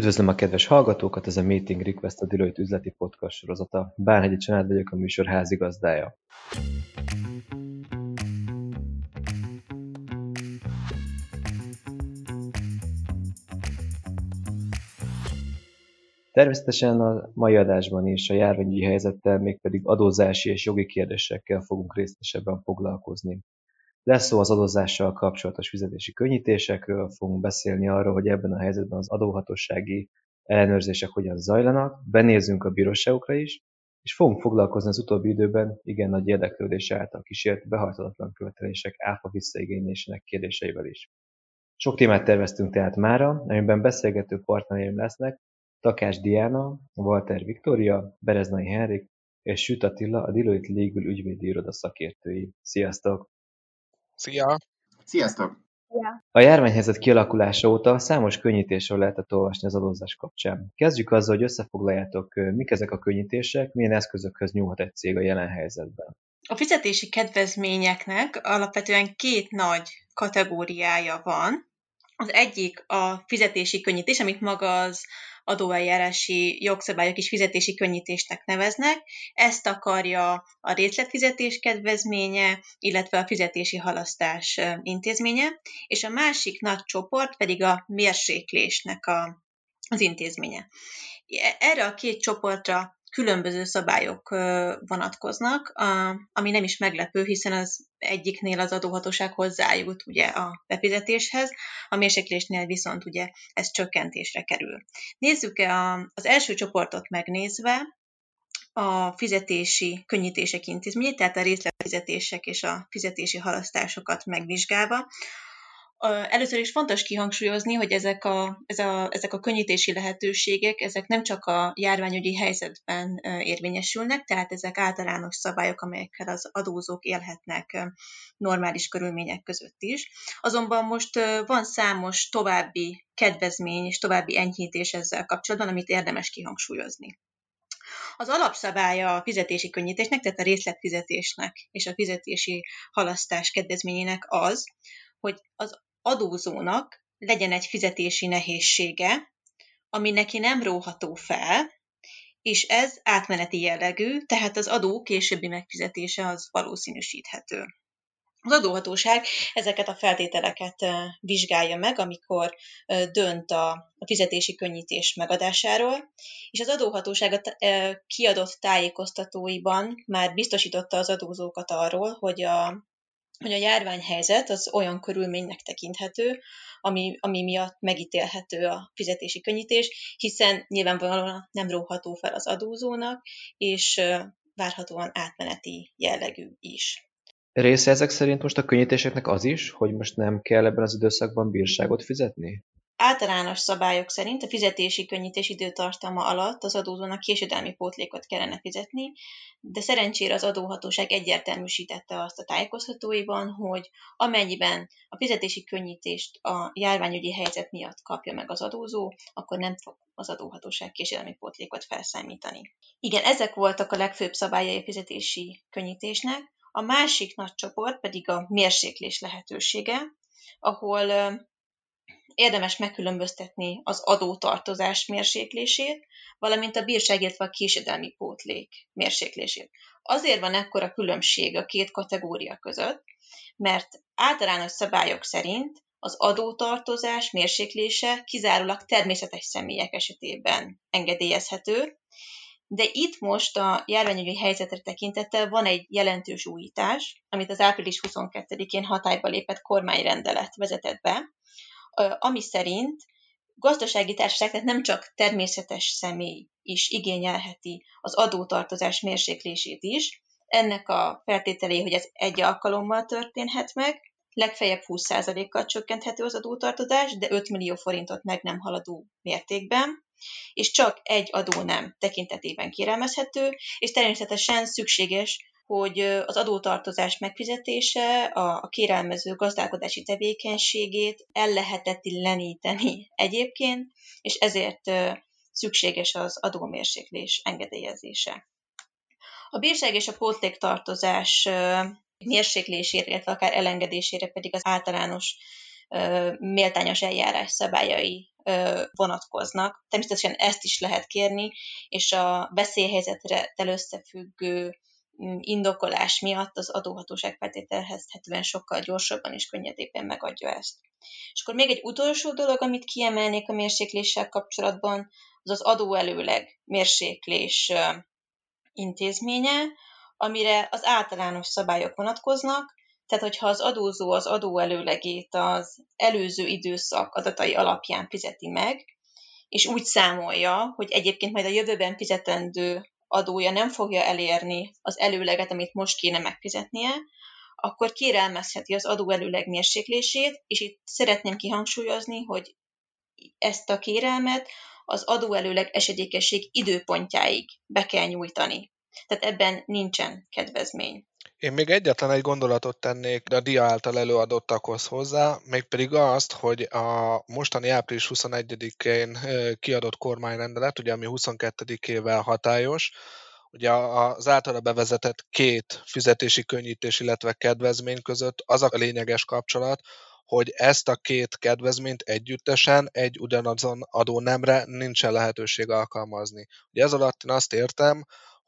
Üdvözlöm a kedves hallgatókat, ez a Meeting Request a Deloitte üzleti podcast sorozata. Bánhegyi Csanád vagyok, a műsor házigazdája. Természetesen a mai adásban is a járványi helyzettel, mégpedig adózási és jogi kérdésekkel fogunk részletesebben foglalkozni. Lesz szó az adózással kapcsolatos fizetési könnyítésekről, fogunk beszélni arról, hogy ebben a helyzetben az adóhatósági ellenőrzések hogyan zajlanak, benézzünk a bíróságokra is, és fogunk foglalkozni az utóbbi időben igen nagy érdeklődés által kísért behajtatlan követelések áfa visszaigénylésének kérdéseivel is. Sok témát terveztünk tehát mára, amiben beszélgető partnereim lesznek Takás Diana, Walter Viktória, Bereznai Henrik és Süt Attila, a Deloitte Legal ügyvédi iroda szakértői. Sziasztok! Szia! Sziasztok! A járványhelyzet kialakulása óta számos könnyítésről lehetett olvasni az adózás kapcsán. Kezdjük azzal, hogy összefoglaljátok, mik ezek a könnyítések, milyen eszközökhöz nyúlhat egy cég a jelen helyzetben. A fizetési kedvezményeknek alapvetően két nagy kategóriája van. Az egyik a fizetési könnyítés, amit maga az adóeljárási jogszabályok is fizetési könnyítésnek neveznek. Ezt akarja a részletfizetés kedvezménye, illetve a fizetési halasztás intézménye, és a másik nagy csoport pedig a mérséklésnek a, az intézménye. E, erre a két csoportra különböző szabályok vonatkoznak, ami nem is meglepő, hiszen az egyiknél az adóhatóság hozzájut ugye a befizetéshez, a mérséklésnél viszont ugye ez csökkentésre kerül. Nézzük-e az első csoportot megnézve, a fizetési könnyítések intézményét, tehát a részletfizetések és a fizetési halasztásokat megvizsgálva, Először is fontos kihangsúlyozni, hogy ezek a, ez a, ezek a könnyítési lehetőségek, ezek nem csak a járványügyi helyzetben érvényesülnek, tehát ezek általános szabályok, amelyekkel az adózók élhetnek normális körülmények között is. Azonban most van számos további kedvezmény és további enyhítés ezzel kapcsolatban, amit érdemes kihangsúlyozni. Az alapszabálya a fizetési könnyítésnek, tehát a részletfizetésnek és a fizetési halasztás kedvezményének az, hogy az adózónak legyen egy fizetési nehézsége, ami neki nem róható fel, és ez átmeneti jellegű, tehát az adó későbbi megfizetése az valószínűsíthető. Az adóhatóság ezeket a feltételeket vizsgálja meg, amikor dönt a fizetési könnyítés megadásáról, és az adóhatóság a kiadott tájékoztatóiban már biztosította az adózókat arról, hogy a hogy a járványhelyzet az olyan körülménynek tekinthető, ami, ami miatt megítélhető a fizetési könnyítés, hiszen nyilvánvalóan nem róható fel az adózónak, és várhatóan átmeneti jellegű is. Része ezek szerint most a könnyítéseknek az is, hogy most nem kell ebben az időszakban bírságot fizetni? Általános szabályok szerint a fizetési könnyítés időtartama alatt az adózónak késedelmi pótlékot kellene fizetni, de szerencsére az adóhatóság egyértelműsítette azt a tájékoztatóiban, hogy amennyiben a fizetési könnyítést a járványügyi helyzet miatt kapja meg az adózó, akkor nem fog az adóhatóság késedelmi pótlékot felszámítani. Igen, ezek voltak a legfőbb szabályai a fizetési könnyítésnek. A másik nagy csoport pedig a mérséklés lehetősége, ahol érdemes megkülönböztetni az adótartozás mérséklését, valamint a bírság, illetve a késedelmi pótlék mérséklését. Azért van ekkora különbség a két kategória között, mert általános szabályok szerint az adótartozás mérséklése kizárólag természetes személyek esetében engedélyezhető, de itt most a járványügyi helyzetre tekintettel van egy jelentős újítás, amit az április 22-én hatályba lépett kormányrendelet vezetett be, ami szerint gazdasági társaság, tehát nem csak természetes személy is igényelheti az adótartozás mérséklését is. Ennek a feltételé, hogy ez egy alkalommal történhet meg, legfeljebb 20%-kal csökkenthető az adótartozás, de 5 millió forintot meg nem haladó mértékben, és csak egy adó nem tekintetében kérelmezhető, és természetesen szükséges hogy az adótartozás megfizetése a, a kérelmező gazdálkodási tevékenységét ellehetetleníteni egyébként, és ezért szükséges az adómérséklés engedélyezése. A bírság és a pótléktartozás mérséklésére, illetve akár elengedésére pedig az általános méltányos eljárás szabályai vonatkoznak. Természetesen ezt is lehet kérni, és a veszélyhelyzetre összefüggő indokolás miatt az adóhatóság feltételezhetően sokkal gyorsabban és könnyedében megadja ezt. És akkor még egy utolsó dolog, amit kiemelnék a mérsékléssel kapcsolatban, az az adóelőleg mérséklés intézménye, amire az általános szabályok vonatkoznak, tehát hogyha az adózó az adóelőlegét az előző időszak adatai alapján fizeti meg, és úgy számolja, hogy egyébként majd a jövőben fizetendő adója nem fogja elérni az előleget, amit most kéne megfizetnie, akkor kérelmezheti az adóelőleg mérséklését, és itt szeretném kihangsúlyozni, hogy ezt a kérelmet az adóelőleg esedékesség időpontjáig be kell nyújtani. Tehát ebben nincsen kedvezmény. Én még egyetlen egy gondolatot tennék a dia által előadottakhoz hozzá, mégpedig azt, hogy a mostani április 21-én kiadott kormányrendelet, ugye ami 22-ével hatályos, ugye az általa bevezetett két fizetési könnyítés, illetve kedvezmény között az a lényeges kapcsolat, hogy ezt a két kedvezményt együttesen egy ugyanazon adónemre nincsen lehetőség alkalmazni. Ugye ez alatt én azt értem,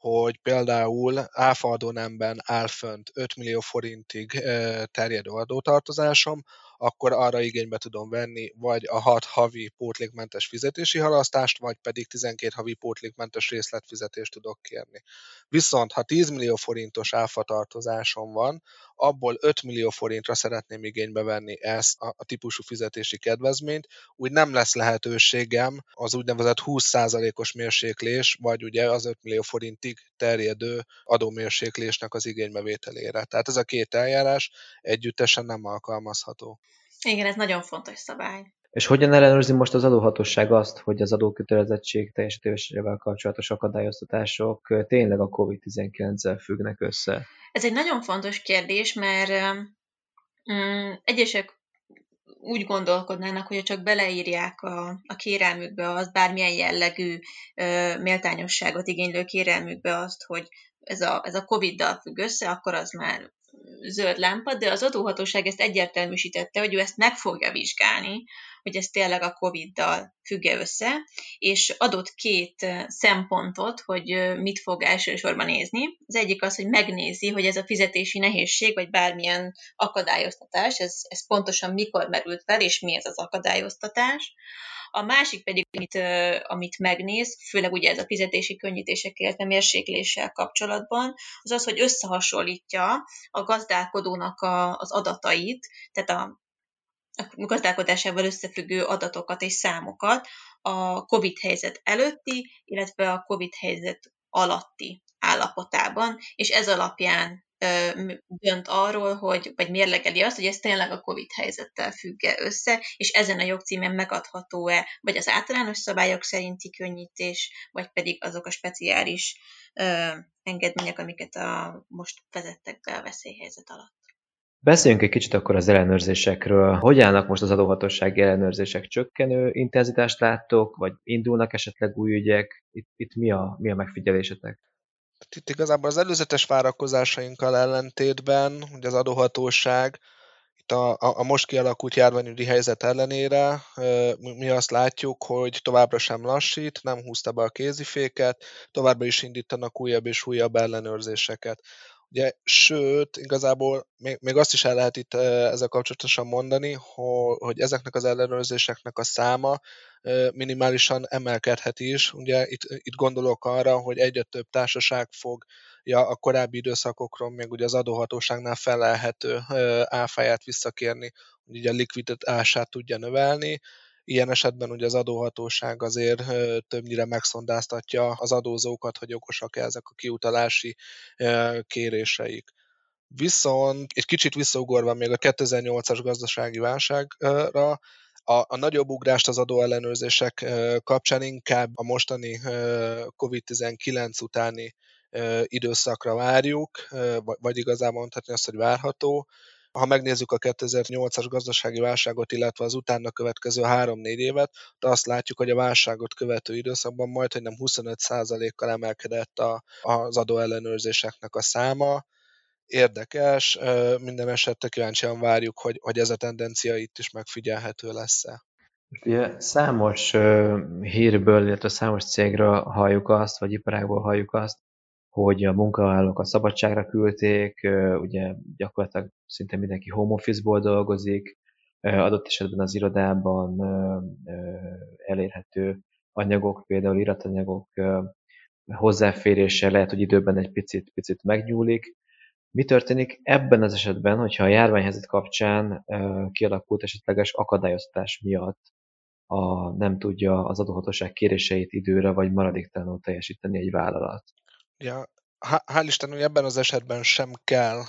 hogy például áfaadónemben áll fönt 5 millió forintig terjedő adótartozásom, akkor arra igénybe tudom venni vagy a 6 havi pótlékmentes fizetési halasztást, vagy pedig 12 havi pótlékmentes részletfizetést tudok kérni. Viszont ha 10 millió forintos áfatartozásom van, abból 5 millió forintra szeretném igénybe venni ezt a, a típusú fizetési kedvezményt, úgy nem lesz lehetőségem az úgynevezett 20%-os mérséklés, vagy ugye az 5 millió forintig terjedő adómérséklésnek az igénybevételére. Tehát ez a két eljárás együttesen nem alkalmazható. Igen, ez nagyon fontos szabály. És hogyan ellenőrzi most az adóhatóság azt, hogy az adókötelezettség teljesítésével kapcsolatos akadályoztatások tényleg a COVID-19-zel függnek össze? Ez egy nagyon fontos kérdés, mert um, egyesek úgy gondolkodnának, hogy csak beleírják a, a kérelmükbe az bármilyen jellegű ö, méltányosságot igénylő kérelmükbe azt, hogy ez a, ez a COVID-dal függ össze, akkor az már zöld lámpa, de az adóhatóság ezt egyértelműsítette, hogy ő ezt meg fogja vizsgálni, hogy ez tényleg a COVID-dal függ össze, és adott két szempontot, hogy mit fog elsősorban nézni. Az egyik az, hogy megnézi, hogy ez a fizetési nehézség, vagy bármilyen akadályoztatás, ez, ez pontosan mikor merült fel, és mi ez az akadályoztatás. A másik pedig, amit, amit megnéz, főleg ugye ez a fizetési könnyítések, illetve mérsékléssel kapcsolatban, az az, hogy összehasonlítja a gazdálkodónak a, az adatait, tehát a a gazdálkodásával összefüggő adatokat és számokat a COVID helyzet előtti, illetve a COVID helyzet alatti állapotában, és ez alapján dönt arról, hogy, vagy mérlegeli azt, hogy ez tényleg a COVID helyzettel függ-e össze, és ezen a jogcímen megadható-e, vagy az általános szabályok szerinti könnyítés, vagy pedig azok a speciális ö, engedmények, amiket a, most vezettek be a veszélyhelyzet alatt. Beszéljünk egy kicsit akkor az ellenőrzésekről. Hogy állnak most az adóhatósági ellenőrzések? Csökkenő intenzitást láttok, vagy indulnak esetleg új ügyek? Itt, itt mi, a, mi a megfigyelésetek? Itt igazából az előzetes várakozásainkkal ellentétben, hogy az adóhatóság itt a, a, a most kialakult járványügyi helyzet ellenére mi azt látjuk, hogy továbbra sem lassít, nem húzta be a kéziféket, továbbra is indítanak újabb és újabb ellenőrzéseket. Ugye, sőt, igazából még, még azt is el lehet itt ezzel kapcsolatosan mondani, hogy, hogy ezeknek az ellenőrzéseknek a száma minimálisan emelkedhet is. Ugye itt, itt gondolok arra, hogy egyre több társaság fogja a korábbi időszakokról még ugye az adóhatóságnál felelhető áfáját visszakérni, hogy ugye a likviditását tudja növelni, Ilyen esetben ugye az adóhatóság azért többnyire megszondáztatja az adózókat, hogy okosak-e ezek a kiutalási kéréseik. Viszont egy kicsit visszaugorva még a 2008-as gazdasági válságra, a, a nagyobb ugrást az adóellenőrzések kapcsán inkább a mostani COVID-19 utáni időszakra várjuk, vagy igazából mondhatni azt, hogy várható. Ha megnézzük a 2008-as gazdasági válságot, illetve az utána következő 3-4 évet, de azt látjuk, hogy a válságot követő időszakban majd, hogy nem 25%-kal emelkedett a, az adóellenőrzéseknek a száma. Érdekes, minden esetre kíváncsian várjuk, hogy, hogy ez a tendencia itt is megfigyelhető lesz-e. Ugye számos hírből, illetve számos cégről halljuk azt, vagy iparágból halljuk azt, hogy a munkavállalókat szabadságra küldték, ugye gyakorlatilag szinte mindenki home office-ból dolgozik, adott esetben az irodában elérhető anyagok, például iratanyagok hozzáférése lehet, hogy időben egy picit, picit megnyúlik. Mi történik ebben az esetben, hogyha a járványhelyzet kapcsán kialakult esetleges akadályoztatás miatt a, nem tudja az adóhatóság kéréseit időre vagy maradéktalanul teljesíteni egy vállalat? Ja, hál' Istennek ebben az esetben sem kell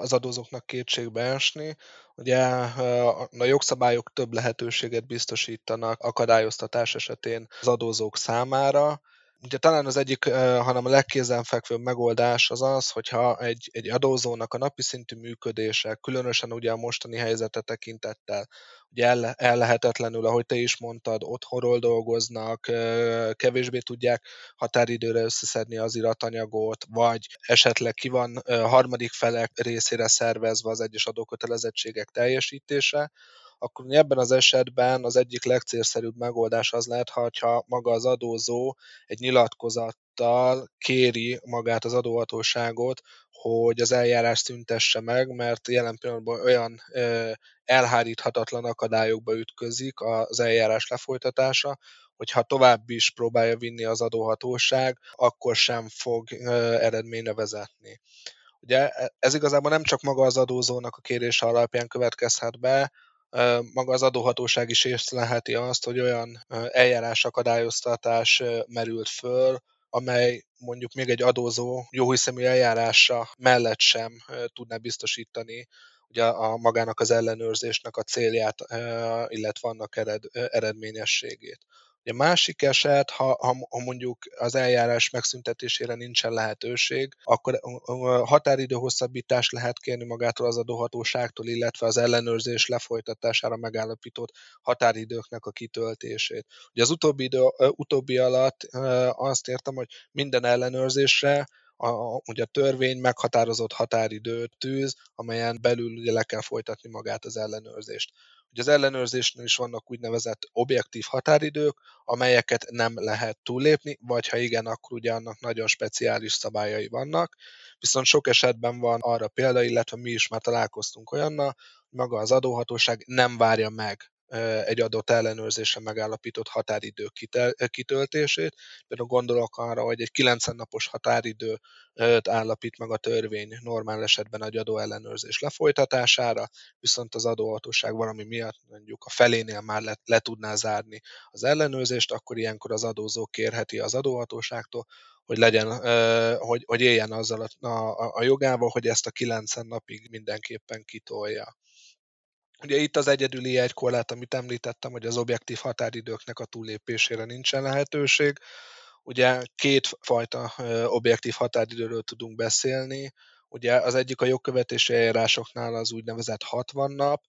az adózóknak kétségbe esni. Ugye a jogszabályok több lehetőséget biztosítanak akadályoztatás esetén az adózók számára. Ugye talán az egyik, hanem a legkézenfekvőbb megoldás az az, hogyha egy, egy adózónak a napi szintű működése, különösen ugye a mostani helyzete tekintettel, ugye el, ellehetetlenül, ahogy te is mondtad, otthonról dolgoznak, kevésbé tudják határidőre összeszedni az iratanyagot, vagy esetleg ki van harmadik felek részére szervezve az egyes adókötelezettségek teljesítése, akkor ebben az esetben az egyik legcélszerűbb megoldás az lehet, ha maga az adózó egy nyilatkozattal kéri magát az adóhatóságot, hogy az eljárás szüntesse meg, mert jelen pillanatban olyan elháríthatatlan akadályokba ütközik az eljárás lefolytatása, hogyha tovább is próbálja vinni az adóhatóság, akkor sem fog eredményre vezetni. Ugye e, ez igazából nem csak maga az adózónak a kérése alapján következhet be, maga az adóhatóság is észlelheti azt, hogy olyan eljárás akadályoztatás merült föl, amely mondjuk még egy adózó jóhiszemű eljárása mellett sem tudná biztosítani ugye a magának az ellenőrzésnek a célját, illetve annak ered, eredményességét. A másik eset, ha, ha, mondjuk az eljárás megszüntetésére nincsen lehetőség, akkor határidő hosszabbítást lehet kérni magától az adóhatóságtól, illetve az ellenőrzés lefolytatására megállapított határidőknek a kitöltését. Ugye az utóbbi, idő, utóbbi alatt azt értem, hogy minden ellenőrzésre a, ugye a törvény meghatározott határidőt tűz, amelyen belül ugye le kell folytatni magát az ellenőrzést. Ugye az ellenőrzésnél is vannak úgynevezett objektív határidők, amelyeket nem lehet túllépni, vagy ha igen, akkor ugye annak nagyon speciális szabályai vannak. Viszont sok esetben van arra példa, illetve mi is már találkoztunk olyannal, hogy maga az adóhatóság nem várja meg egy adott ellenőrzésre megállapított határidő kitöltését. Például gondolok arra, hogy egy 90 napos határidőt állapít meg a törvény normál esetben egy adó ellenőrzés lefolytatására, viszont az adóhatóság valami miatt mondjuk a felénél már le, le tudná zárni az ellenőrzést, akkor ilyenkor az adózó kérheti az adóhatóságtól, hogy legyen, hogy, hogy éljen azzal a, a, a jogával, hogy ezt a 90 napig mindenképpen kitolja. Ugye itt az egyedüli egy korlát, amit említettem, hogy az objektív határidőknek a túllépésére nincsen lehetőség. Ugye két fajta objektív határidőről tudunk beszélni. Ugye az egyik a jogkövetési eljárásoknál az úgynevezett 60 nap,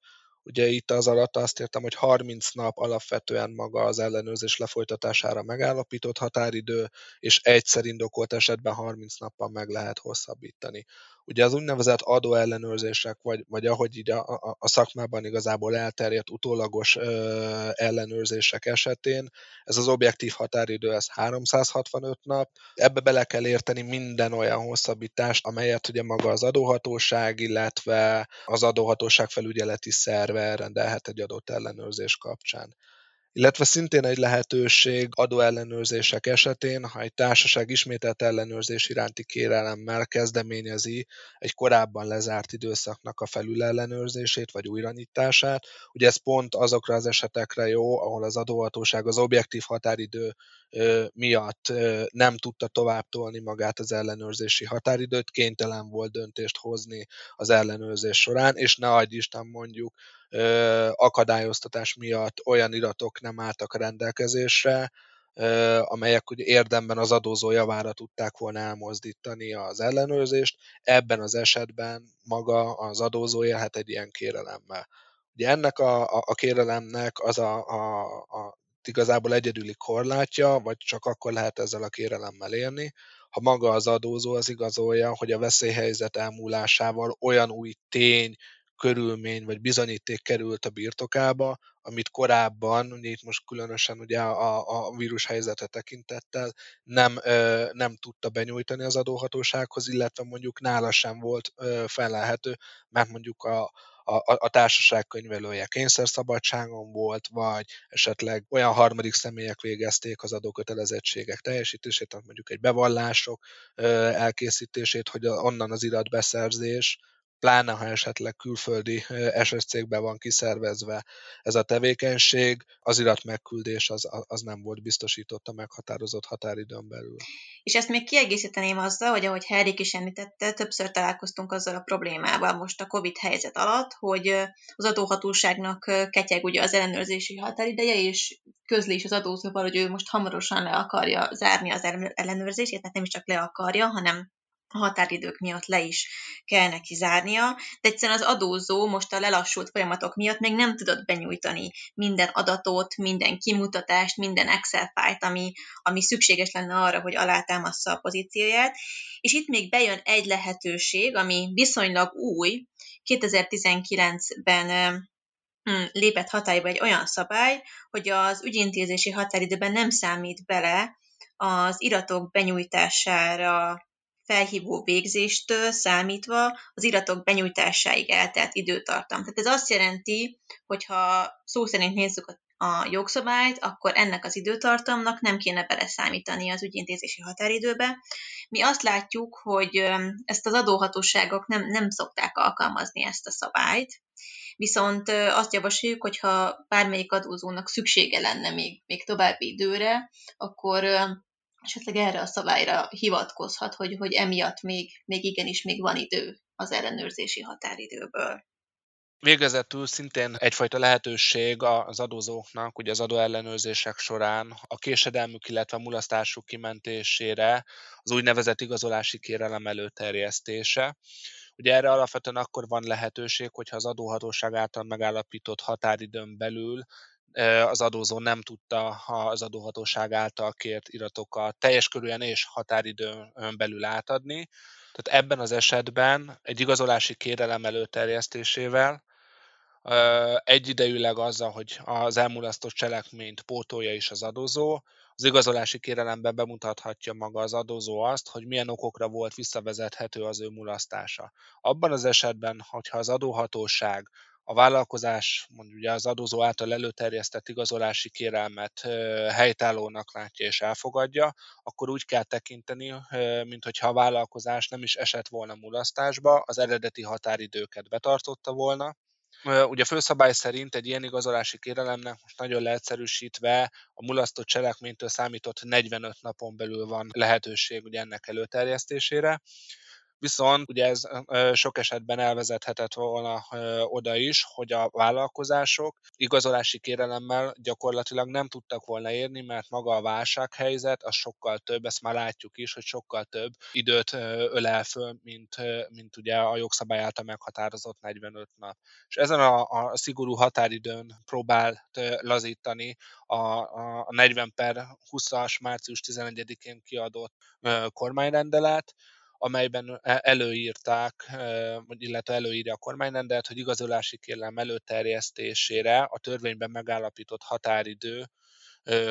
Ugye itt az alatt azt értem, hogy 30 nap alapvetően maga az ellenőrzés lefolytatására megállapított határidő, és egyszer indokolt esetben 30 nappal meg lehet hosszabbítani. Ugye az úgynevezett adóellenőrzések, vagy, vagy ahogy így a, a, a szakmában igazából elterjedt utólagos ö, ellenőrzések esetén, ez az objektív határidő, ez 365 nap. Ebbe bele kell érteni minden olyan hosszabbítást, amelyet ugye maga az adóhatóság, illetve az adóhatóság felügyeleti szerve rendelhet egy adott ellenőrzés kapcsán illetve szintén egy lehetőség adóellenőrzések esetén, ha egy társaság ismételt ellenőrzés iránti kérelemmel kezdeményezi egy korábban lezárt időszaknak a felülellenőrzését vagy újranyitását. Ugye ez pont azokra az esetekre jó, ahol az adóhatóság az objektív határidő miatt nem tudta tovább tolni magát az ellenőrzési határidőt, kénytelen volt döntést hozni az ellenőrzés során, és ne adj Isten mondjuk akadályoztatás miatt olyan iratok nem álltak a rendelkezésre, amelyek ugye érdemben az adózó javára tudták volna elmozdítani az ellenőrzést. Ebben az esetben maga az adózó élhet egy ilyen kérelemmel. Ugye ennek a, a, a kérelemnek az a, a, a igazából egyedüli korlátja, vagy csak akkor lehet ezzel a kérelemmel élni, ha maga az adózó az igazolja, hogy a veszélyhelyzet elmúlásával olyan új tény, körülmény vagy bizonyíték került a birtokába, amit korábban, ugye itt most különösen ugye a, a vírus helyzete tekintettel nem, nem tudta benyújtani az adóhatósághoz, illetve mondjuk nála sem volt felelhető, mert mondjuk a, a, a társaság könyvelője kényszerszabadságon volt, vagy esetleg olyan harmadik személyek végezték az adókötelezettségek teljesítését, tehát mondjuk egy bevallások elkészítését, hogy onnan az iratbeszerzés, pláne ha esetleg külföldi SS cégben van kiszervezve ez a tevékenység, az irat megküldés az, az nem volt biztosított a meghatározott határidőn belül. És ezt még kiegészíteném azzal, hogy ahogy Henrik is említette, többször találkoztunk azzal a problémával most a COVID helyzet alatt, hogy az adóhatóságnak ketyeg ugye az ellenőrzési határideje, és közli is az adózóval, hogy ő most hamarosan le akarja zárni az ellenőrzését, tehát nem is csak le akarja, hanem a határidők miatt le is kell neki zárnia, de egyszerűen az adózó most a lelassult folyamatok miatt még nem tudott benyújtani minden adatot, minden kimutatást, minden Excel fájt, ami, ami szükséges lenne arra, hogy alátámassza a pozícióját. És itt még bejön egy lehetőség, ami viszonylag új, 2019-ben hm, lépett hatályba egy olyan szabály, hogy az ügyintézési határidőben nem számít bele az iratok benyújtására felhívó végzéstől számítva az iratok benyújtásáig eltelt időtartam. Tehát ez azt jelenti, hogy ha szó szerint nézzük a jogszabályt, akkor ennek az időtartamnak nem kéne beleszámítani az ügyintézési határidőbe. Mi azt látjuk, hogy ezt az adóhatóságok nem, nem szokták alkalmazni ezt a szabályt, viszont azt javasoljuk, hogyha bármelyik adózónak szüksége lenne még, még további időre, akkor esetleg erre a szabályra hivatkozhat, hogy, hogy emiatt még, még igenis még van idő az ellenőrzési határidőből. Végezetül szintén egyfajta lehetőség az adózóknak, ugye az adóellenőrzések során a késedelmük, illetve a mulasztásuk kimentésére az úgynevezett igazolási kérelem előterjesztése. Ugye erre alapvetően akkor van lehetőség, hogyha az adóhatóság által megállapított határidőn belül az adózó nem tudta az adóhatóság által kért iratokat teljes körülön és határidőn belül átadni. Tehát ebben az esetben egy igazolási kérelem előterjesztésével egyidejűleg azzal, hogy az elmulasztott cselekményt pótolja is az adózó, az igazolási kérelemben bemutathatja maga az adózó azt, hogy milyen okokra volt visszavezethető az ő mulasztása. Abban az esetben, hogyha az adóhatóság a vállalkozás mondjuk ugye az adózó által előterjesztett igazolási kérelmet helytállónak látja és elfogadja, akkor úgy kell tekinteni, mint hogyha a vállalkozás nem is esett volna mulasztásba, az eredeti határidőket betartotta volna, Ugye a főszabály szerint egy ilyen igazolási kérelemnek most nagyon leegyszerűsítve a mulasztott cselekménytől számított 45 napon belül van lehetőség ugye ennek előterjesztésére viszont ugye ez sok esetben elvezethetett volna oda is, hogy a vállalkozások igazolási kérelemmel gyakorlatilag nem tudtak volna érni, mert maga a válsághelyzet az sokkal több, ezt már látjuk is, hogy sokkal több időt ölel föl, mint, mint ugye a jogszabály által meghatározott 45 nap. És ezen a, a szigorú határidőn próbált lazítani a, a 40 per 20-as március 11-én kiadott kormányrendelet, amelyben előírták, illetve előírja a kormányrendelet, hogy igazolási kérelem előterjesztésére a törvényben megállapított határidő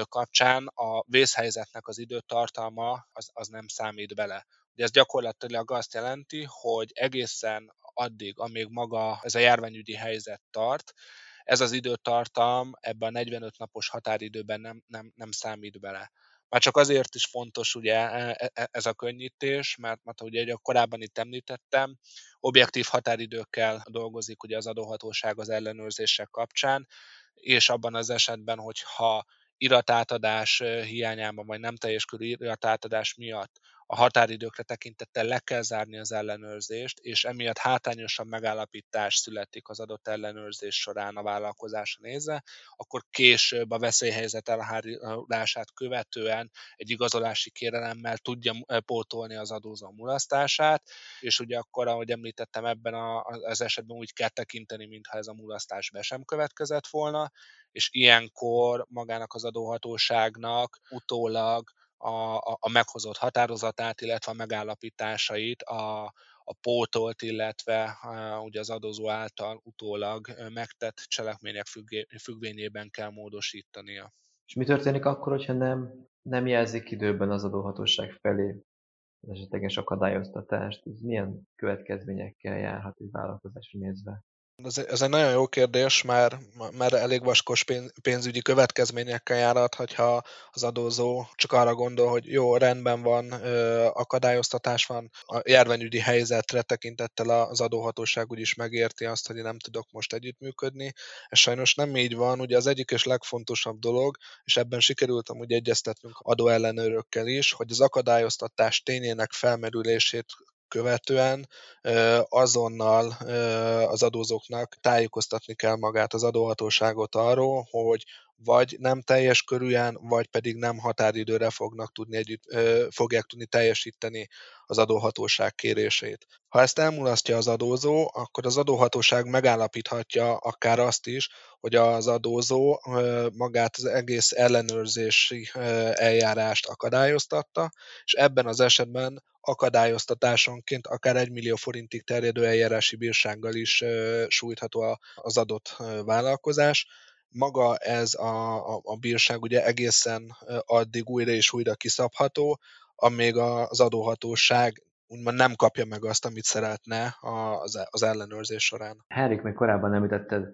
kapcsán a vészhelyzetnek az időtartalma az, az nem számít bele. Ugye ez gyakorlatilag azt jelenti, hogy egészen addig, amíg maga ez a járványügyi helyzet tart, ez az időtartam ebben a 45 napos határidőben nem, nem, nem számít bele. Már csak azért is fontos ugye e, e, e, ez a könnyítés, mert, mert ugye korábban itt említettem, objektív határidőkkel dolgozik ugye az adóhatóság az ellenőrzések kapcsán, és abban az esetben, hogyha iratátadás hiányában, vagy nem teljes körű iratátadás miatt a határidőkre tekintettel le kell zárni az ellenőrzést, és emiatt hátrányosabb megállapítás születik az adott ellenőrzés során a vállalkozásra nézve, akkor később a veszélyhelyzet elhárulását követően egy igazolási kérelemmel tudja pótolni az adózó mulasztását, és ugye akkor, ahogy említettem, ebben az esetben úgy kell tekinteni, mintha ez a mulasztás be sem következett volna, és ilyenkor magának az adóhatóságnak utólag a, a, a meghozott határozatát, illetve a megállapításait a, a pótolt, illetve ugye az adózó által utólag megtett cselekmények függvényében kell módosítania. És mi történik akkor, hogyha nem, nem jelzik időben az adóhatóság felé az esetleges akadályoztatást? Ez milyen következményekkel járhat egy vállalkozásra nézve? Ez, ez egy nagyon jó kérdés, mert, mert elég vaskos pénzügyi következményekkel járhat, hogyha az adózó csak arra gondol, hogy jó, rendben van, akadályoztatás van, a járványügyi helyzetre tekintettel az adóhatóság úgyis megérti azt, hogy nem tudok most együttműködni. Ez sajnos nem így van. Ugye az egyik és legfontosabb dolog, és ebben sikerült amúgy egyeztetnünk adóellenőrökkel is, hogy az akadályoztatás tényének felmerülését követően azonnal az adózóknak tájékoztatni kell magát az adóhatóságot arról, hogy vagy nem teljes körűen, vagy pedig nem határidőre fognak tudni együtt, fogják tudni teljesíteni az adóhatóság kérését. Ha ezt elmulasztja az adózó, akkor az adóhatóság megállapíthatja akár azt is, hogy az adózó magát az egész ellenőrzési eljárást akadályoztatta, és ebben az esetben akadályoztatásonként akár egy millió forintig terjedő eljárási bírsággal is sújtható az adott vállalkozás. Maga ez a, a, a bírság ugye egészen addig újra és újra kiszabható, amíg az adóhatóság úgymond nem kapja meg azt, amit szeretne az, az ellenőrzés során. Henrik, még korábban említetted,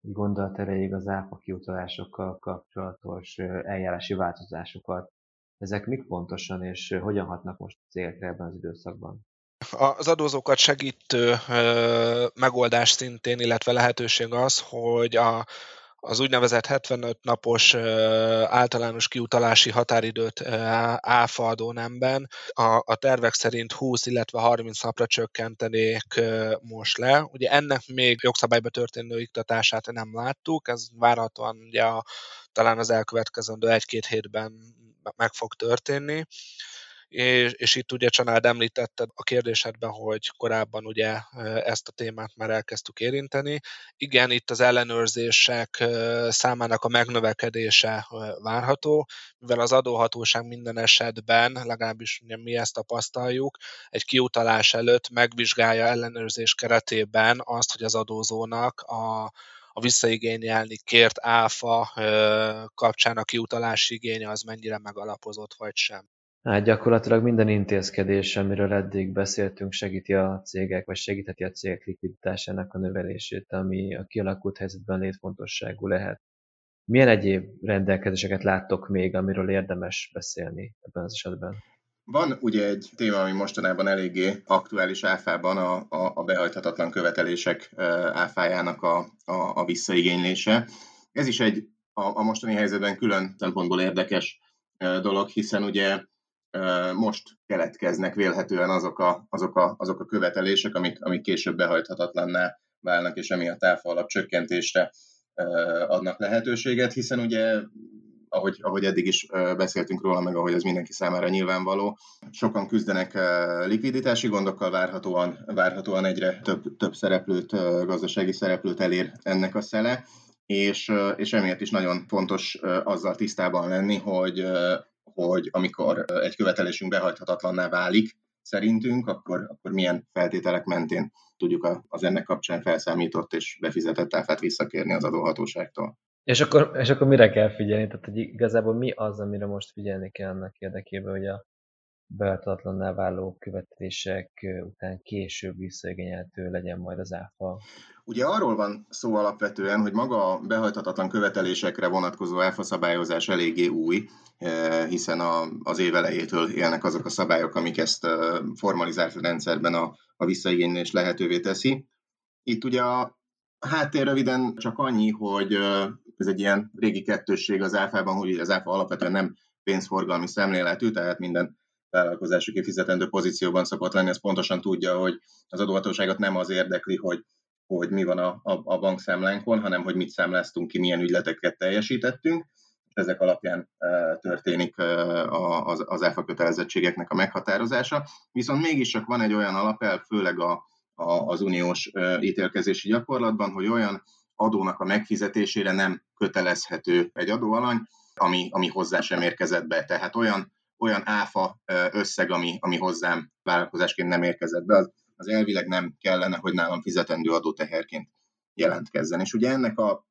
hogy gondolt erejéig az áfa kiutalásokkal kapcsolatos eljárási változásokat. Ezek mik pontosan, és hogyan hatnak most célkre ebben az időszakban? Az adózókat segítő megoldás szintén, illetve lehetőség az, hogy a, az úgynevezett 75 napos általános kiutalási határidőt áfa adónemben a, a tervek szerint 20, illetve 30 napra csökkentenék most le. Ugye ennek még jogszabályba történő iktatását nem láttuk, ez várhatóan ugye a, talán az elkövetkezendő egy-két hétben meg fog történni. És, és itt ugye Csanád említetted a kérdésedben, hogy korábban ugye ezt a témát már elkezdtük érinteni. Igen, itt az ellenőrzések számának a megnövekedése várható, mivel az adóhatóság minden esetben, legalábbis ugye mi ezt tapasztaljuk, egy kiutalás előtt megvizsgálja ellenőrzés keretében azt, hogy az adózónak a a visszaigényelni kért áfa kapcsán a kiutalási igénye az mennyire megalapozott vagy sem. Hát gyakorlatilag minden intézkedés, amiről eddig beszéltünk, segíti a cégek, vagy segítheti a cégek likviditásának a növelését, ami a kialakult helyzetben létfontosságú lehet. Milyen egyéb rendelkezéseket láttok még, amiről érdemes beszélni ebben az esetben? Van ugye egy téma, ami mostanában eléggé aktuális áfában, a, a, a behajthatatlan követelések áfájának a, a, a visszaigénylése. Ez is egy a, a mostani helyzetben külön szempontból érdekes dolog, hiszen ugye most keletkeznek vélhetően azok a, azok a, azok a követelések, amik, amik később behajthatatlanná válnak, és emiatt alap csökkentésre adnak lehetőséget, hiszen ugye ahogy, ahogy eddig is beszéltünk róla, meg ahogy ez mindenki számára nyilvánvaló. Sokan küzdenek likviditási gondokkal, várhatóan, várhatóan egyre több, több szereplőt, gazdasági szereplőt elér ennek a szele, és, és emiatt is nagyon fontos azzal tisztában lenni, hogy, hogy amikor egy követelésünk behajthatatlanná válik, szerintünk, akkor, akkor milyen feltételek mentén tudjuk az ennek kapcsán felszámított és befizetett áfát visszakérni az adóhatóságtól. És akkor, és akkor mire kell figyelni? Tehát, hogy igazából mi az, amire most figyelni kell annak érdekében, hogy a beadhatatlanná váló követelések után később visszaigényelhető legyen majd az áfa? Ugye arról van szó alapvetően, hogy maga a behajthatatlan követelésekre vonatkozó áfa szabályozás eléggé új, hiszen a, az év elejétől élnek azok a szabályok, amik ezt formalizált rendszerben a, a visszaigénylés lehetővé teszi. Itt ugye a háttér röviden csak annyi, hogy ez egy ilyen régi kettősség az áfában, hogy az áfa alapvetően nem pénzforgalmi szemléletű, tehát minden vállalkozási kifizetendő pozícióban szokott lenni, ez pontosan tudja, hogy az adóhatóságot nem az érdekli, hogy, hogy mi van a, a, a bankszámlánkon, hanem hogy mit számláztunk ki, milyen ügyleteket teljesítettünk. Ezek alapján e, történik e, az, az áfa kötelezettségeknek a meghatározása. Viszont mégis csak van egy olyan alapelv, főleg a, a, az uniós e, ítélkezési gyakorlatban, hogy olyan adónak a megfizetésére nem kötelezhető egy adóalany, ami, ami hozzá sem érkezett be. Tehát olyan, olyan áfa összeg, ami, ami hozzám vállalkozásként nem érkezett be, az, az elvileg nem kellene, hogy nálam fizetendő adóteherként jelentkezzen. És ugye ennek a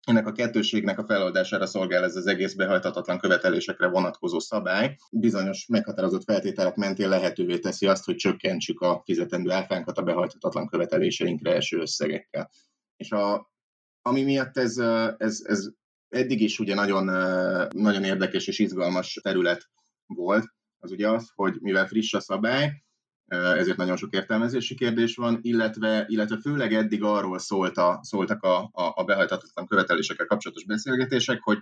ennek a kettőségnek a feloldására szolgál ez az egész behajtatatlan követelésekre vonatkozó szabály. Bizonyos meghatározott feltételek mentén lehetővé teszi azt, hogy csökkentsük a fizetendő áfánkat a behajtatatlan követeléseinkre eső összegekkel. És a, ami miatt ez, ez, ez eddig is ugye nagyon, nagyon érdekes és izgalmas terület volt, az ugye az, hogy mivel friss a szabály, ezért nagyon sok értelmezési kérdés van, illetve, illetve főleg eddig arról szólt a, szóltak a, a, a behajtatatlan követelésekkel kapcsolatos beszélgetések, hogy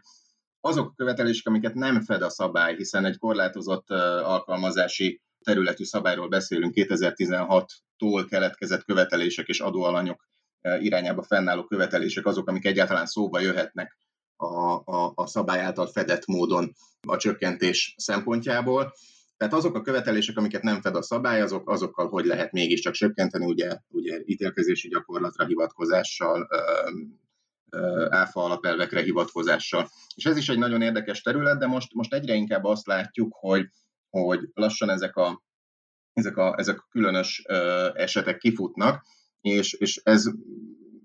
azok a követelések, amiket nem fed a szabály, hiszen egy korlátozott alkalmazási területű szabályról beszélünk, 2016-tól keletkezett követelések és adóalanyok irányába fennálló követelések azok, amik egyáltalán szóba jöhetnek a, a, a szabály által fedett módon a csökkentés szempontjából. Tehát azok a követelések, amiket nem fed a szabály, azok, azokkal hogy lehet mégiscsak csökkenteni, ugye, ugye ítélkezési gyakorlatra hivatkozással, áfa alapelvekre hivatkozással. És ez is egy nagyon érdekes terület, de most, most egyre inkább azt látjuk, hogy, hogy lassan ezek a, ezek a, ezek a különös esetek kifutnak, és, és ez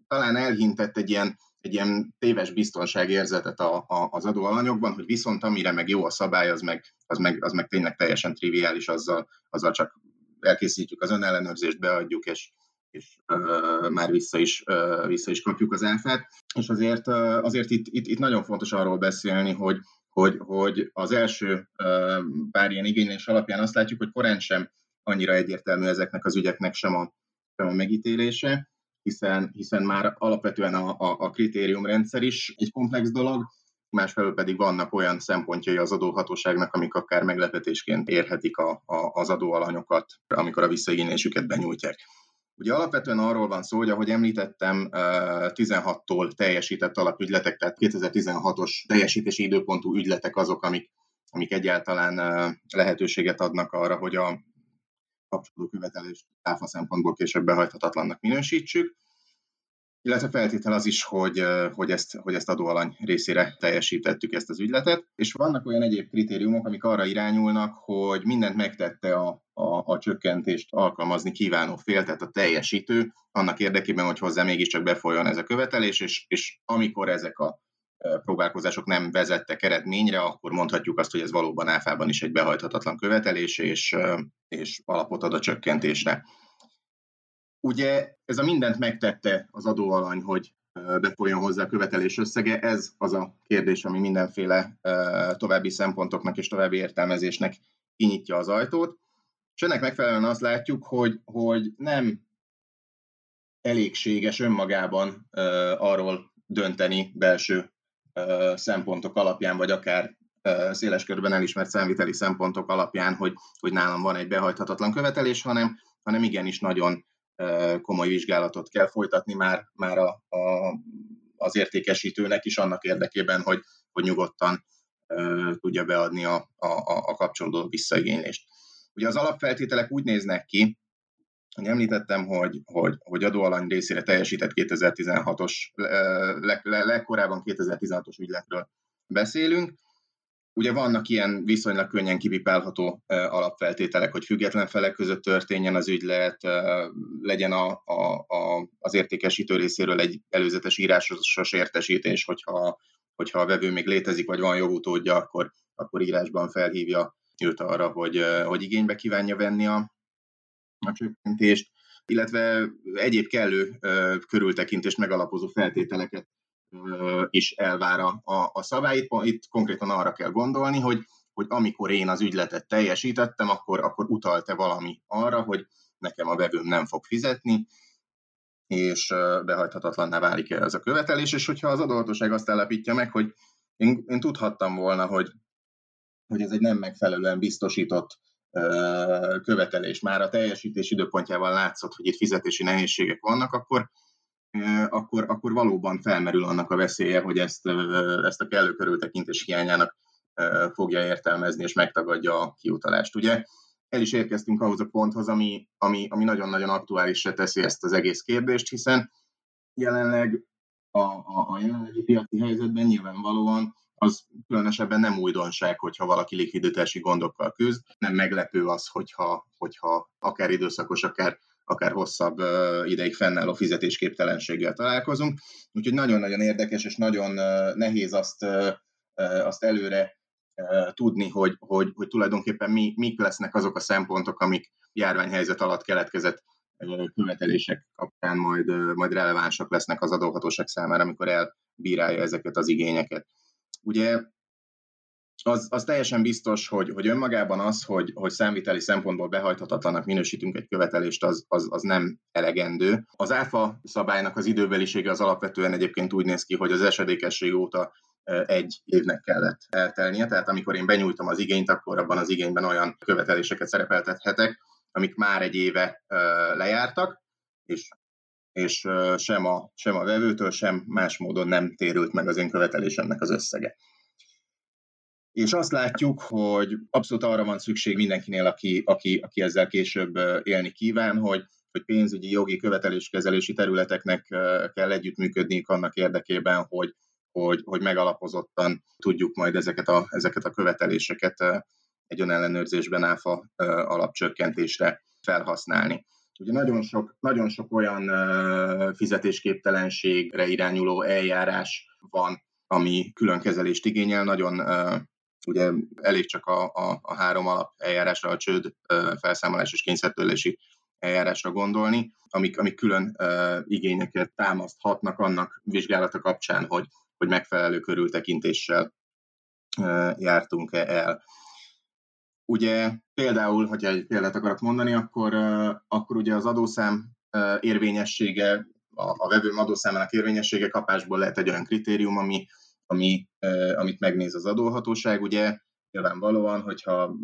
talán elhintett egy ilyen egy ilyen téves biztonságérzetet a, a, az adóalanyokban, hogy viszont amire meg jó a szabály, az meg, az meg, az meg tényleg teljesen triviális, azzal, azzal csak elkészítjük az önellenőrzést, beadjuk, és, és uh, már vissza is, uh, vissza is kapjuk az áfát. És azért, uh, azért itt, itt, itt nagyon fontos arról beszélni, hogy, hogy, hogy az első uh, pár ilyen igénylés alapján azt látjuk, hogy korán sem annyira egyértelmű ezeknek az ügyeknek sem a, sem a megítélése, hiszen, hiszen már alapvetően a, a, a kritériumrendszer is egy komplex dolog, másfelől pedig vannak olyan szempontjai az adóhatóságnak, amik akár meglepetésként érhetik a, a, az adóalanyokat, amikor a visszaigénylésüket benyújtják. Ugye alapvetően arról van szó, hogy ahogy említettem, 16-tól teljesített alapügyletek, tehát 2016-os teljesítési időpontú ügyletek azok, amik, amik egyáltalán lehetőséget adnak arra, hogy a kapcsolódó követelést áfa szempontból később behajthatatlannak minősítsük, illetve feltétel az is, hogy, hogy, ezt, hogy ezt adóalany részére teljesítettük ezt az ügyletet, és vannak olyan egyéb kritériumok, amik arra irányulnak, hogy mindent megtette a, a, a csökkentést alkalmazni kívánó fél, tehát a teljesítő, annak érdekében, hogy hozzá mégiscsak befolyjon ez a követelés, és, és amikor ezek a próbálkozások nem vezettek eredményre, akkor mondhatjuk azt, hogy ez valóban áfában is egy behajthatatlan követelés, és, és alapot ad a csökkentésre. Ugye ez a mindent megtette az adóalany, hogy befolyjon hozzá a követelés összege, ez az a kérdés, ami mindenféle további szempontoknak és további értelmezésnek kinyitja az ajtót. És ennek megfelelően azt látjuk, hogy, hogy nem elégséges önmagában arról dönteni belső szempontok alapján, vagy akár széles körben elismert számviteli szempontok alapján, hogy, hogy nálam van egy behajthatatlan követelés, hanem, hanem igenis nagyon komoly vizsgálatot kell folytatni már, már a, a, az értékesítőnek is annak érdekében, hogy, hogy nyugodtan tudja beadni a, a, a kapcsolódó visszaigénylést. Ugye az alapfeltételek úgy néznek ki, hogy említettem, hogy, hogy, hogy adóalany részére teljesített 2016-os, leg, leg, legkorábban 2016-os ügyletről beszélünk. Ugye vannak ilyen viszonylag könnyen kivipálható alapfeltételek, hogy független felek között történjen az ügylet, legyen a, a, a, az értékesítő részéről egy előzetes írásos értesítés, hogyha, hogyha a vevő még létezik, vagy van jogutódja, akkor, akkor írásban felhívja őt arra, hogy, hogy igénybe kívánja venni a, a csökkentést, illetve egyéb kellő körültekintést megalapozó feltételeket is elvár a, a szabály. Itt, konkrétan arra kell gondolni, hogy, hogy amikor én az ügyletet teljesítettem, akkor, akkor utalt-e valami arra, hogy nekem a vevőm nem fog fizetni, és behajthatatlanná válik -e ez a követelés, és hogyha az adóhatóság azt állapítja meg, hogy én, én tudhattam volna, hogy, hogy ez egy nem megfelelően biztosított követelés már a teljesítés időpontjával látszott, hogy itt fizetési nehézségek vannak, akkor, akkor, akkor valóban felmerül annak a veszélye, hogy ezt, ezt a kellő körültekintés hiányának fogja értelmezni, és megtagadja a kiutalást. Ugye el is érkeztünk ahhoz a ponthoz, ami, ami, ami nagyon-nagyon aktuálisra teszi ezt az egész kérdést, hiszen jelenleg a, a, a jelenlegi piaci helyzetben nyilvánvalóan az különösebben nem újdonság, hogyha valaki likviditási gondokkal küzd. Nem meglepő az, hogyha, hogyha akár időszakos, akár akár hosszabb ideig fennálló fizetésképtelenséggel találkozunk. Úgyhogy nagyon-nagyon érdekes és nagyon nehéz azt, azt előre tudni, hogy, hogy, hogy tulajdonképpen mi, mik lesznek azok a szempontok, amik járványhelyzet alatt keletkezett követelések kapcsán majd, majd relevánsak lesznek az adóhatóság számára, amikor elbírálja ezeket az igényeket. Ugye az, az teljesen biztos, hogy, hogy önmagában az, hogy, hogy számviteli szempontból behajthatatlanak minősítünk egy követelést, az, az, az nem elegendő. Az áfa szabálynak az időbelisége az alapvetően egyébként úgy néz ki, hogy az esedékesség óta egy évnek kellett eltelnie, tehát amikor én benyújtom az igényt, akkor abban az igényben olyan követeléseket szerepeltethetek, amik már egy éve lejártak, és, és sem, a, sem a vevőtől, sem más módon nem térült meg az én követelésemnek az összege. És azt látjuk, hogy abszolút arra van szükség mindenkinél, aki, aki, aki ezzel később élni kíván, hogy, hogy pénzügyi, jogi, követeléskezelési területeknek kell együttműködniük annak érdekében, hogy, hogy, hogy megalapozottan tudjuk majd ezeket a, ezeket a követeléseket egy önellenőrzésben áfa alapcsökkentésre felhasználni. Ugye nagyon sok, nagyon sok olyan fizetésképtelenségre irányuló eljárás van, ami külön kezelést igényel. Nagyon ugye elég csak a, a, a három alap eljárásra, a csőd, felszámolás és kényszertörlési eljárásra gondolni, amik, amik külön igényeket támaszthatnak annak vizsgálata kapcsán, hogy, hogy megfelelő körültekintéssel jártunk-e el. Ugye például, hogyha egy példát akarok mondani, akkor, akkor ugye az adószám érvényessége, a, a vevőm adószámának érvényessége kapásból lehet egy olyan kritérium, ami, ami, amit megnéz az adóhatóság. Ugye nyilvánvalóan, hogyha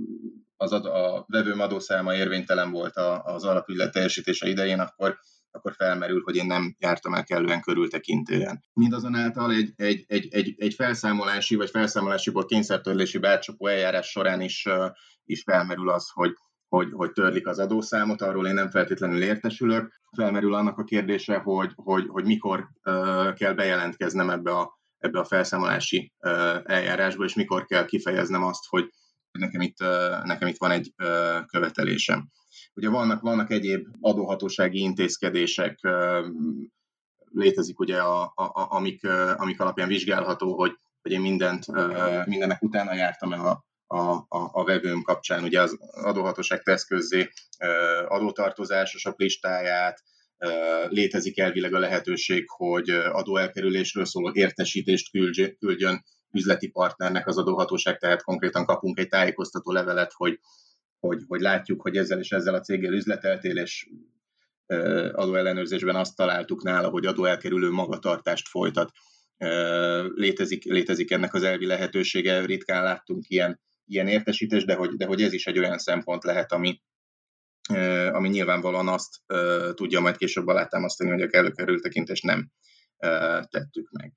az ad, a vevőm adószáma érvénytelen volt az alapügylet teljesítése idején, akkor akkor felmerül, hogy én nem jártam el kellően körültekintően. Mindazonáltal egy, egy, egy, egy, egy felszámolási vagy felszámolásiból kényszertörlési bárcsapó eljárás során is, is felmerül az, hogy, hogy, hogy törlik az adószámot, arról én nem feltétlenül értesülök. Felmerül annak a kérdése, hogy, hogy, hogy mikor uh, kell bejelentkeznem ebbe a, ebbe a felszámolási uh, eljárásba, és mikor kell kifejeznem azt, hogy nekem itt, uh, nekem itt van egy követelésem. Ugye vannak, vannak egyéb adóhatósági intézkedések, létezik ugye, a, a, amik, amik alapján vizsgálható, hogy, hogy én mindent, mindennek utána jártam el a, a, a, a vevőm kapcsán. Ugye az adóhatóság tesz közzé adótartozásos listáját, létezik elvileg a lehetőség, hogy adóelkerülésről szóló értesítést küldjön üzleti partnernek az adóhatóság, tehát konkrétan kapunk egy tájékoztató levelet, hogy hogy, hogy látjuk, hogy ezzel és ezzel a céggel üzleteltél, és adóellenőrzésben azt találtuk nála, hogy adóelkerülő magatartást folytat. Létezik, létezik ennek az elvi lehetősége, ritkán láttunk ilyen, ilyen értesítést, de hogy, de hogy ez is egy olyan szempont lehet, ami, ami nyilvánvalóan azt tudja majd később alátámasztani, hogy a kellő kerültekintést nem tettük meg.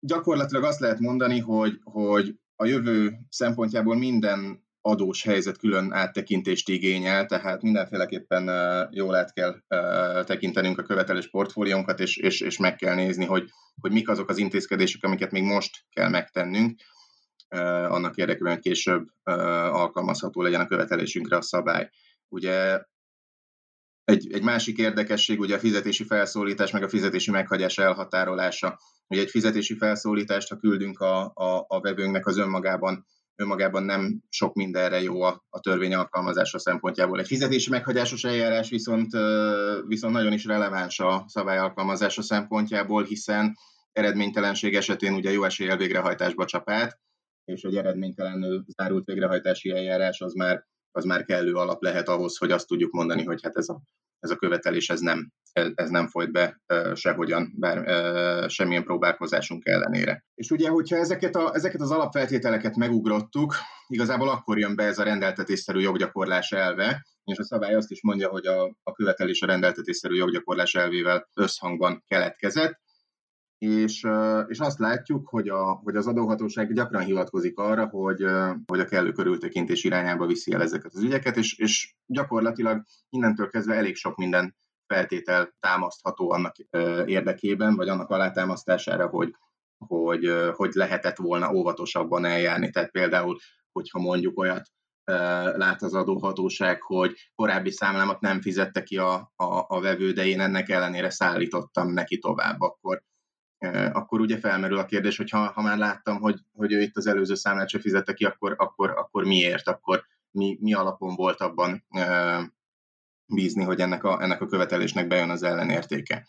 Gyakorlatilag azt lehet mondani, hogy, hogy a jövő szempontjából minden adós helyzet külön áttekintést igényel, tehát mindenféleképpen jól át kell tekintenünk a követelés portfóliónkat, és, és, és meg kell nézni, hogy, hogy mik azok az intézkedések, amiket még most kell megtennünk, annak érdekében, hogy később alkalmazható legyen a követelésünkre a szabály. Ugye egy, egy másik érdekesség ugye a fizetési felszólítás, meg a fizetési meghagyás elhatárolása. Ugye egy fizetési felszólítást, ha küldünk a, a, a vevőnknek az önmagában önmagában nem sok mindenre jó a, a törvény alkalmazása szempontjából. Egy fizetési meghagyásos eljárás viszont, viszont nagyon is releváns a szabály alkalmazása szempontjából, hiszen eredménytelenség esetén ugye jó eséllyel végrehajtásba csap át, és egy eredménytelenül zárult végrehajtási eljárás az már, az már kellő alap lehet ahhoz, hogy azt tudjuk mondani, hogy hát ez a, ez a követelés ez nem, ez nem folyt be sehogyan, bár semmilyen próbálkozásunk ellenére. És ugye, hogyha ezeket, a, ezeket az alapfeltételeket megugrottuk, igazából akkor jön be ez a rendeltetésszerű joggyakorlás elve, és a szabály azt is mondja, hogy a, a követelés a rendeltetésszerű joggyakorlás elvével összhangban keletkezett, és, és azt látjuk, hogy, a, hogy az adóhatóság gyakran hivatkozik arra, hogy, hogy a kellő körültekintés irányába viszi el ezeket az ügyeket, és, és gyakorlatilag innentől kezdve elég sok minden feltétel támasztható annak érdekében, vagy annak alátámasztására, hogy, hogy, hogy lehetett volna óvatosabban eljárni. Tehát például, hogyha mondjuk olyat lát az adóhatóság, hogy korábbi számlámat nem fizette ki a, a, a vevő, de én ennek ellenére szállítottam neki tovább, akkor, akkor ugye felmerül a kérdés, hogy ha, ha már láttam, hogy, hogy ő itt az előző számlát se fizette ki, akkor, akkor, akkor miért, akkor mi, mi alapon volt abban bízni, hogy ennek a, ennek a követelésnek bejön az ellenértéke.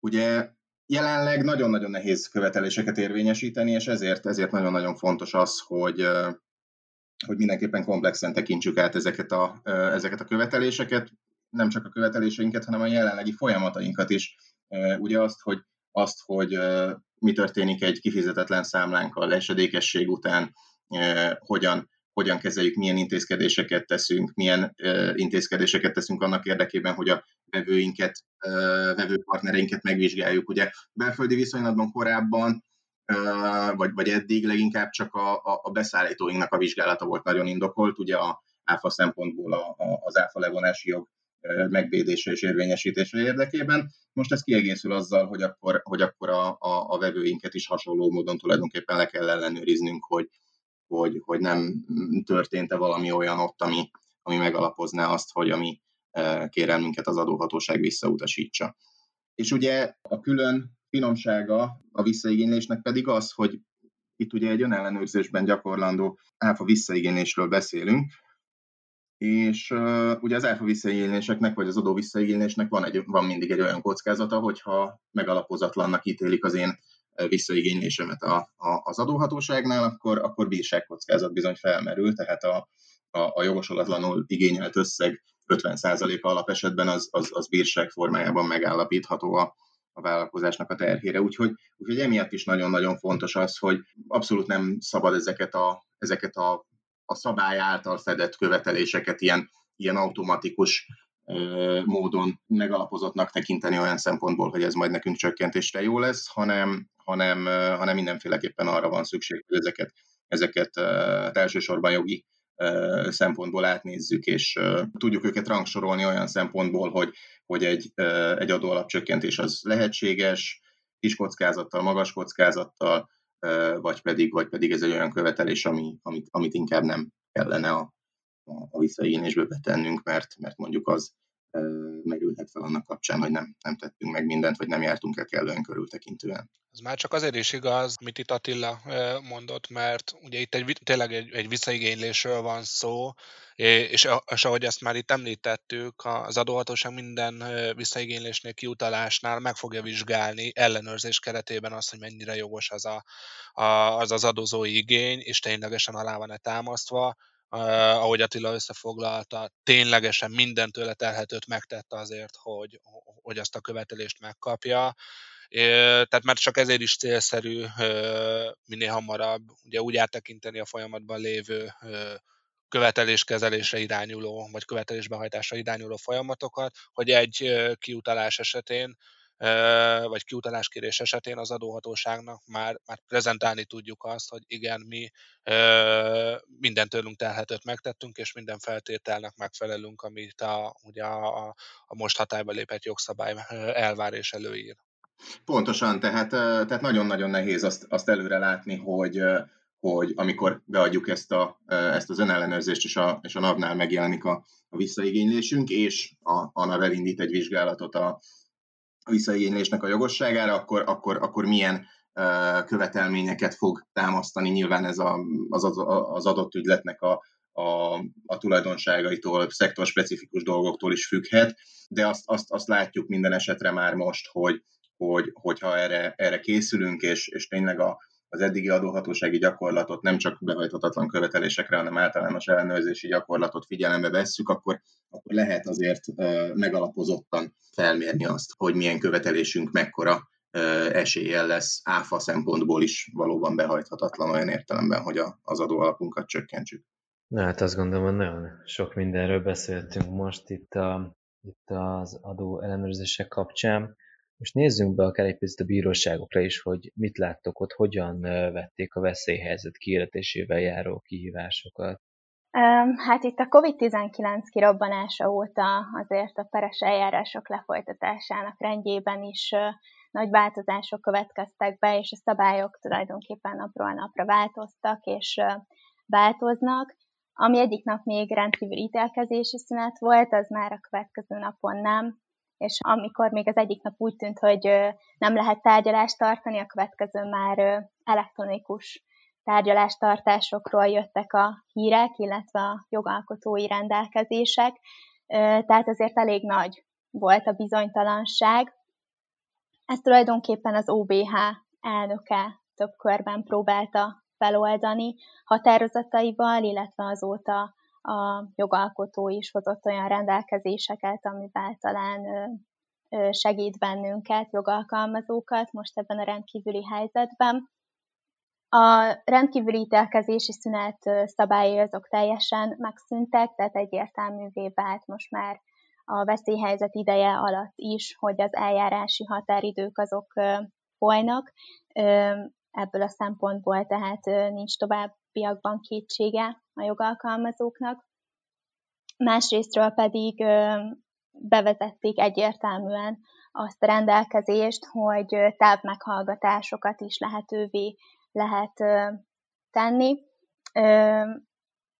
Ugye jelenleg nagyon-nagyon nehéz követeléseket érvényesíteni, és ezért, ezért nagyon-nagyon fontos az, hogy, hogy mindenképpen komplexen tekintsük át ezeket a, ezeket a követeléseket, nem csak a követeléseinket, hanem a jelenlegi folyamatainkat is. Ugye azt, hogy, azt, hogy mi történik egy kifizetetlen számlánkkal esedékesség után, hogyan, hogyan kezeljük, milyen intézkedéseket teszünk, milyen intézkedéseket teszünk annak érdekében, hogy a vevőinket, vevőpartnereinket megvizsgáljuk. Ugye belföldi viszonylatban korábban vagy, vagy eddig leginkább csak a, a, a beszállítóinknak a vizsgálata volt nagyon indokolt, ugye a áfa szempontból a, a, az áfa levonási jog megvédése és érvényesítése érdekében. Most ez kiegészül azzal, hogy akkor, hogy akkor a, a, a vevőinket is hasonló módon tulajdonképpen le kell ellenőriznünk, hogy, hogy, hogy nem történt-e valami olyan ott, ami, ami megalapozná azt, hogy a mi kérelmünket az adóhatóság visszautasítsa. És ugye a külön finomsága a visszaigénylésnek pedig az, hogy itt ugye egy önellenőrzésben gyakorlandó áfa visszaigénylésről beszélünk, és uh, ugye az áfa visszaigényléseknek, vagy az adó visszaigénylésnek van, egy, van mindig egy olyan kockázata, hogyha megalapozatlannak ítélik az én visszaigénylésemet a, a, az adóhatóságnál, akkor, akkor bírságkockázat bizony felmerül, tehát a, a, a jogosulatlanul igényelt összeg 50%-a alapesetben az, az, az bírság formájában megállapítható a, a vállalkozásnak a terhére. Úgyhogy, úgyhogy emiatt is nagyon-nagyon fontos az, hogy abszolút nem szabad ezeket a, ezeket a, a szabály által fedett követeléseket ilyen, ilyen automatikus módon megalapozottnak tekinteni olyan szempontból, hogy ez majd nekünk csökkentésre jó lesz, hanem, hanem, hanem mindenféleképpen arra van szükség, hogy ezeket, ezeket elsősorban jogi szempontból átnézzük, és tudjuk őket rangsorolni olyan szempontból, hogy, hogy egy, egy adóalapcsökkentés az lehetséges, kis kockázattal, magas kockázattal, vagy pedig, vagy pedig ez egy olyan követelés, ami, amit, amit inkább nem kellene a, a visszaigényésbe betennünk, mert, mert mondjuk az merülhet fel annak kapcsán, hogy nem, nem tettünk meg mindent, vagy nem jártunk el kellően körültekintően. Ez már csak azért is igaz, amit itt Attila mondott, mert ugye itt egy, tényleg egy, egy visszaigénylésről van szó, és, és ahogy ezt már itt említettük, az adóhatóság minden visszaigénylésnél, kiutalásnál meg fogja vizsgálni ellenőrzés keretében azt, hogy mennyire jogos az a, a, az, az adózói igény, és ténylegesen alá van-e támasztva, ahogy Attila összefoglalta, ténylegesen minden tőle telhetőt megtette azért, hogy, hogy azt a követelést megkapja. Tehát már csak ezért is célszerű minél hamarabb ugye úgy áttekinteni a folyamatban lévő követeléskezelésre irányuló, vagy követelésbehajtásra irányuló folyamatokat, hogy egy kiutalás esetén vagy kiutaláskérés esetén az adóhatóságnak már, már prezentálni tudjuk azt, hogy igen, mi minden tőlünk telhetőt megtettünk, és minden feltételnek megfelelünk, amit a, ugye a, a most hatályba lépett jogszabály elvár és előír. Pontosan, tehát, tehát nagyon-nagyon nehéz azt, azt előre látni, hogy, hogy amikor beadjuk ezt, a, ezt az önellenőrzést, és a, és a NAV-nál megjelenik a, a visszaigénylésünk, és a, a NAV elindít egy vizsgálatot a, visszaigénylésnek a jogosságára, akkor, akkor, akkor milyen követelményeket fog támasztani. Nyilván ez a, az, az adott ügyletnek a, a, a tulajdonságaitól, szektorspecifikus dolgoktól is függhet, de azt, azt, azt látjuk minden esetre már most, hogy, hogy, hogyha erre, erre készülünk, és, és tényleg a, az eddigi adóhatósági gyakorlatot nem csak behajthatatlan követelésekre, hanem általános ellenőrzési gyakorlatot figyelembe vesszük, akkor, akkor lehet azért megalapozottan felmérni azt, hogy milyen követelésünk mekkora eséllyel lesz áfa szempontból is valóban behajthatatlan olyan értelemben, hogy a, az adóalapunkat csökkentsük. Na hát azt gondolom, hogy nagyon sok mindenről beszéltünk most itt, a, itt az adó ellenőrzések kapcsán. Most nézzünk be akár egy picit a bíróságokra is, hogy mit láttok ott, hogyan vették a veszélyhelyzet kiéletésével járó kihívásokat. Hát itt a COVID-19 kirobbanása óta azért a peres eljárások lefolytatásának rendjében is nagy változások következtek be, és a szabályok tulajdonképpen napról napra változtak és változnak. Ami egyik nap még rendkívül ítélkezési szünet volt, az már a következő napon nem, és amikor még az egyik nap úgy tűnt, hogy nem lehet tárgyalást tartani, a következő már elektronikus tárgyalástartásokról jöttek a hírek, illetve a jogalkotói rendelkezések, tehát azért elég nagy volt a bizonytalanság. Ezt tulajdonképpen az OBH elnöke több körben próbálta feloldani határozataival, illetve azóta a jogalkotó is hozott olyan rendelkezéseket, amivel talán segít bennünket, jogalkalmazókat most ebben a rendkívüli helyzetben. A rendkívüli ítélkezési szünet szabályai azok teljesen megszűntek, tehát egyértelművé vált most már a veszélyhelyzet ideje alatt is, hogy az eljárási határidők azok folynak. Ebből a szempontból tehát nincs továbbiakban kétsége a jogalkalmazóknak. Másrésztről pedig bevezették egyértelműen azt a rendelkezést, hogy távmeghallgatásokat is lehetővé lehet tenni.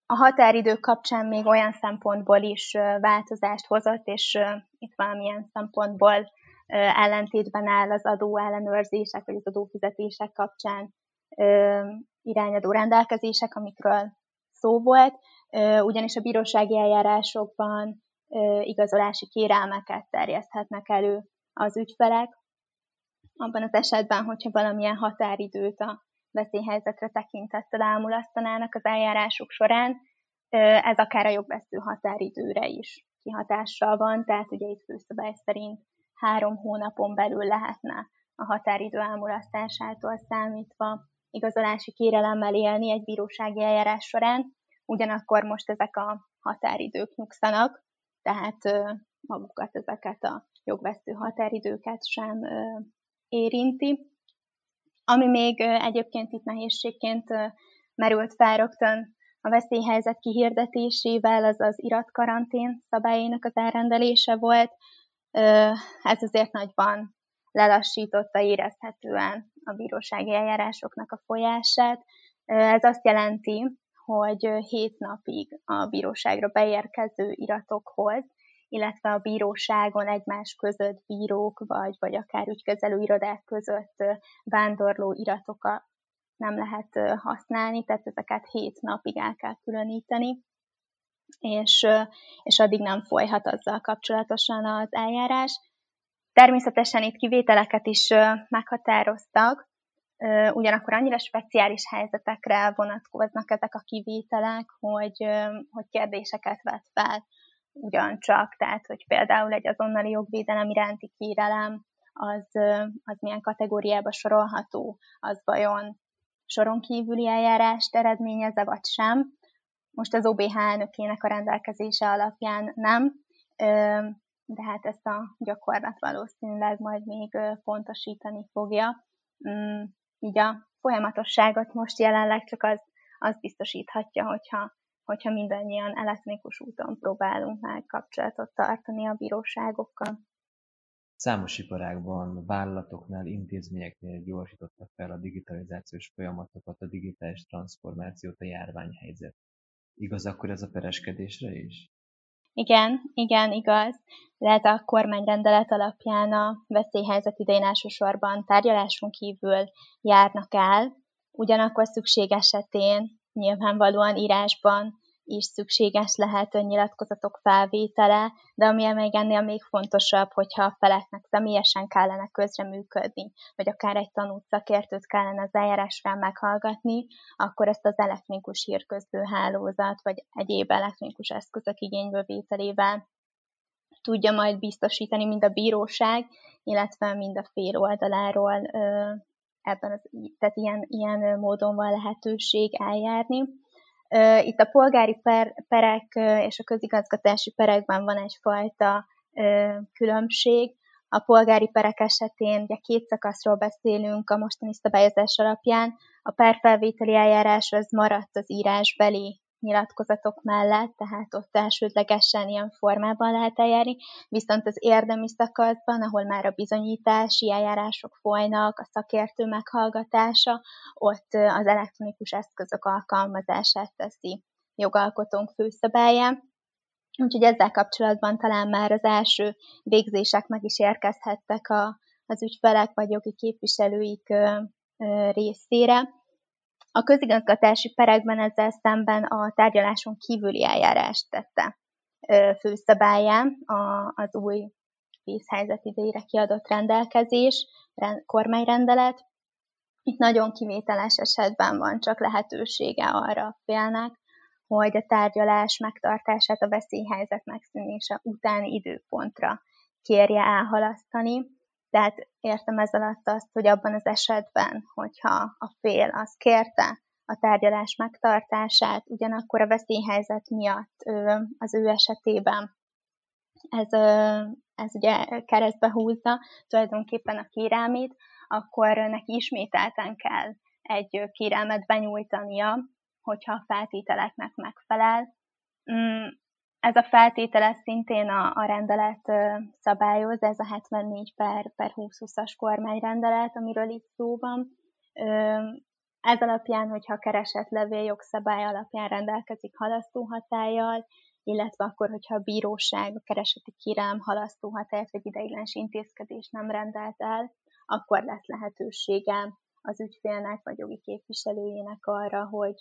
A határidők kapcsán még olyan szempontból is változást hozott, és itt valamilyen szempontból ellentétben áll az adó ellenőrzések, vagy az adófizetések kapcsán irányadó rendelkezések, amikről szó volt, ugyanis a bírósági eljárásokban igazolási kérelmeket terjeszthetnek elő az ügyfelek, abban az esetben, hogyha valamilyen határidőt a veszélyhelyzetre tekintettel elmulasztanának az eljárások során, ez akár a jogvesztő határidőre is kihatással van, tehát ugye itt főszabály szerint három hónapon belül lehetne a határidő elmulasztásától számítva igazolási kérelemmel élni egy bírósági eljárás során, ugyanakkor most ezek a határidők nyugszanak, tehát magukat ezeket a jogvesztő határidőket sem érinti. Ami még egyébként itt nehézségként merült fel rögtön a veszélyhelyzet kihirdetésével, az az iratkarantén szabályainak az elrendelése volt. Ez azért nagyban lelassította érezhetően a bírósági eljárásoknak a folyását. Ez azt jelenti, hogy hét napig a bíróságra beérkező iratokhoz illetve a bíróságon egymás között bírók, vagy, vagy akár ügykezelő irodák között vándorló iratokat nem lehet használni, tehát ezeket hét napig el kell különíteni, és, és addig nem folyhat azzal kapcsolatosan az eljárás. Természetesen itt kivételeket is meghatároztak, ugyanakkor annyira speciális helyzetekre vonatkoznak ezek a kivételek, hogy, hogy kérdéseket vet fel ugyancsak, tehát hogy például egy azonnali jogvédelem iránti kérelem, az, az milyen kategóriába sorolható, az vajon soron kívüli eljárást eredményeze, vagy sem. Most az OBH elnökének a rendelkezése alapján nem, de hát ezt a gyakorlat valószínűleg majd még pontosítani fogja. Mm, így a folyamatosságot most jelenleg csak az, az biztosíthatja, hogyha hogyha mindannyian elektronikus úton próbálunk már kapcsolatot tartani a bíróságokkal. Számos iparágban, vállalatoknál, intézményeknél gyorsította fel a digitalizációs folyamatokat, a digitális transformációt a járványhelyzet. Igaz akkor ez a pereskedésre is? Igen, igen, igaz. Lehet a kormányrendelet alapján a veszélyhelyzet idején elsősorban tárgyaláson kívül járnak el, ugyanakkor szükség esetén nyilvánvalóan írásban is szükséges lehet nyilatkozatok felvétele, de ami még ennél még fontosabb, hogyha a feleknek személyesen kellene közreműködni, vagy akár egy tanult szakértőt kellene az eljárásra meghallgatni, akkor ezt az elektronikus hírközlő hálózat, vagy egyéb elektronikus eszközök igénybevételével tudja majd biztosítani mind a bíróság, illetve mind a fél oldaláról ebben az, tehát ilyen, ilyen módon van lehetőség eljárni. Itt a polgári per, perek és a közigazgatási perekben van egyfajta különbség. A polgári perek esetén ugye két szakaszról beszélünk a mostani szabályozás alapján. A perfelvételi eljárás az maradt az írásbeli nyilatkozatok mellett, tehát ott elsődlegesen ilyen formában lehet eljárni, viszont az érdemi szakaszban, ahol már a bizonyítási eljárások folynak, a szakértő meghallgatása, ott az elektronikus eszközök alkalmazását teszi jogalkotónk főszabályán. Úgyhogy ezzel kapcsolatban talán már az első végzések meg is érkezhettek a, az ügyfelek vagy jogi képviselőik részére. A közigazgatási perekben ezzel szemben a tárgyaláson kívüli eljárást tette főszabályán az új vízhelyzet idejére kiadott rendelkezés, kormányrendelet. Itt nagyon kivételes esetben van csak lehetősége arra a félnek, hogy a tárgyalás megtartását a veszélyhelyzet megszűnése utáni időpontra kérje elhalasztani. Tehát értem ez alatt azt, hogy abban az esetben, hogyha a fél az kérte a tárgyalás megtartását, ugyanakkor a veszélyhelyzet miatt az ő esetében ez, ez ugye keresztbe húzza tulajdonképpen a kérelmét, akkor neki ismételten kell egy kérelmet benyújtania, hogyha a feltételeknek megfelel. Ez a feltétele szintén a, a rendelet szabályoz, ez a 74 per, per 2020-as kormányrendelet, amiről itt szó van. Ez alapján, hogyha keresett levél jogszabály alapján rendelkezik halasztó hatállyal, illetve akkor, hogyha a bíróság a kereseti kérelem halasztó hatályt vagy ideiglenes intézkedés nem rendelt el, akkor lesz lehetősége az ügyfélnek vagy jogi képviselőjének arra, hogy,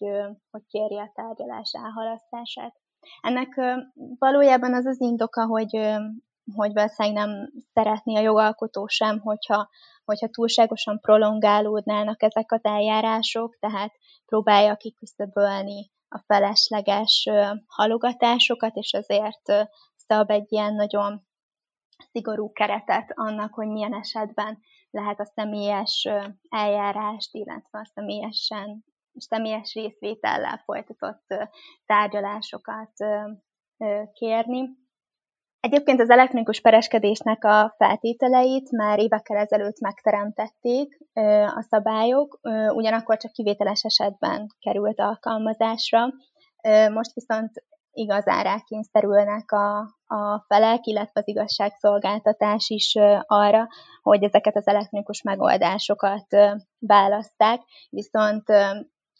hogy kérje a tárgyalás elhalasztását. Ennek valójában az az indoka, hogy, hogy valószínűleg nem szeretné a jogalkotó sem, hogyha, hogyha túlságosan prolongálódnának ezek az eljárások, tehát próbálja kiküszöbölni a felesleges halogatásokat, és azért szab egy ilyen nagyon szigorú keretet annak, hogy milyen esetben lehet a személyes eljárást, illetve a személyesen, személyes részvétellel folytatott tárgyalásokat kérni. Egyébként az elektronikus pereskedésnek a feltételeit már évekkel ezelőtt megteremtették a szabályok, ugyanakkor csak kivételes esetben került alkalmazásra. Most viszont igazán rákényszerülnek a, a felek, illetve az igazságszolgáltatás is arra, hogy ezeket az elektronikus megoldásokat választák, viszont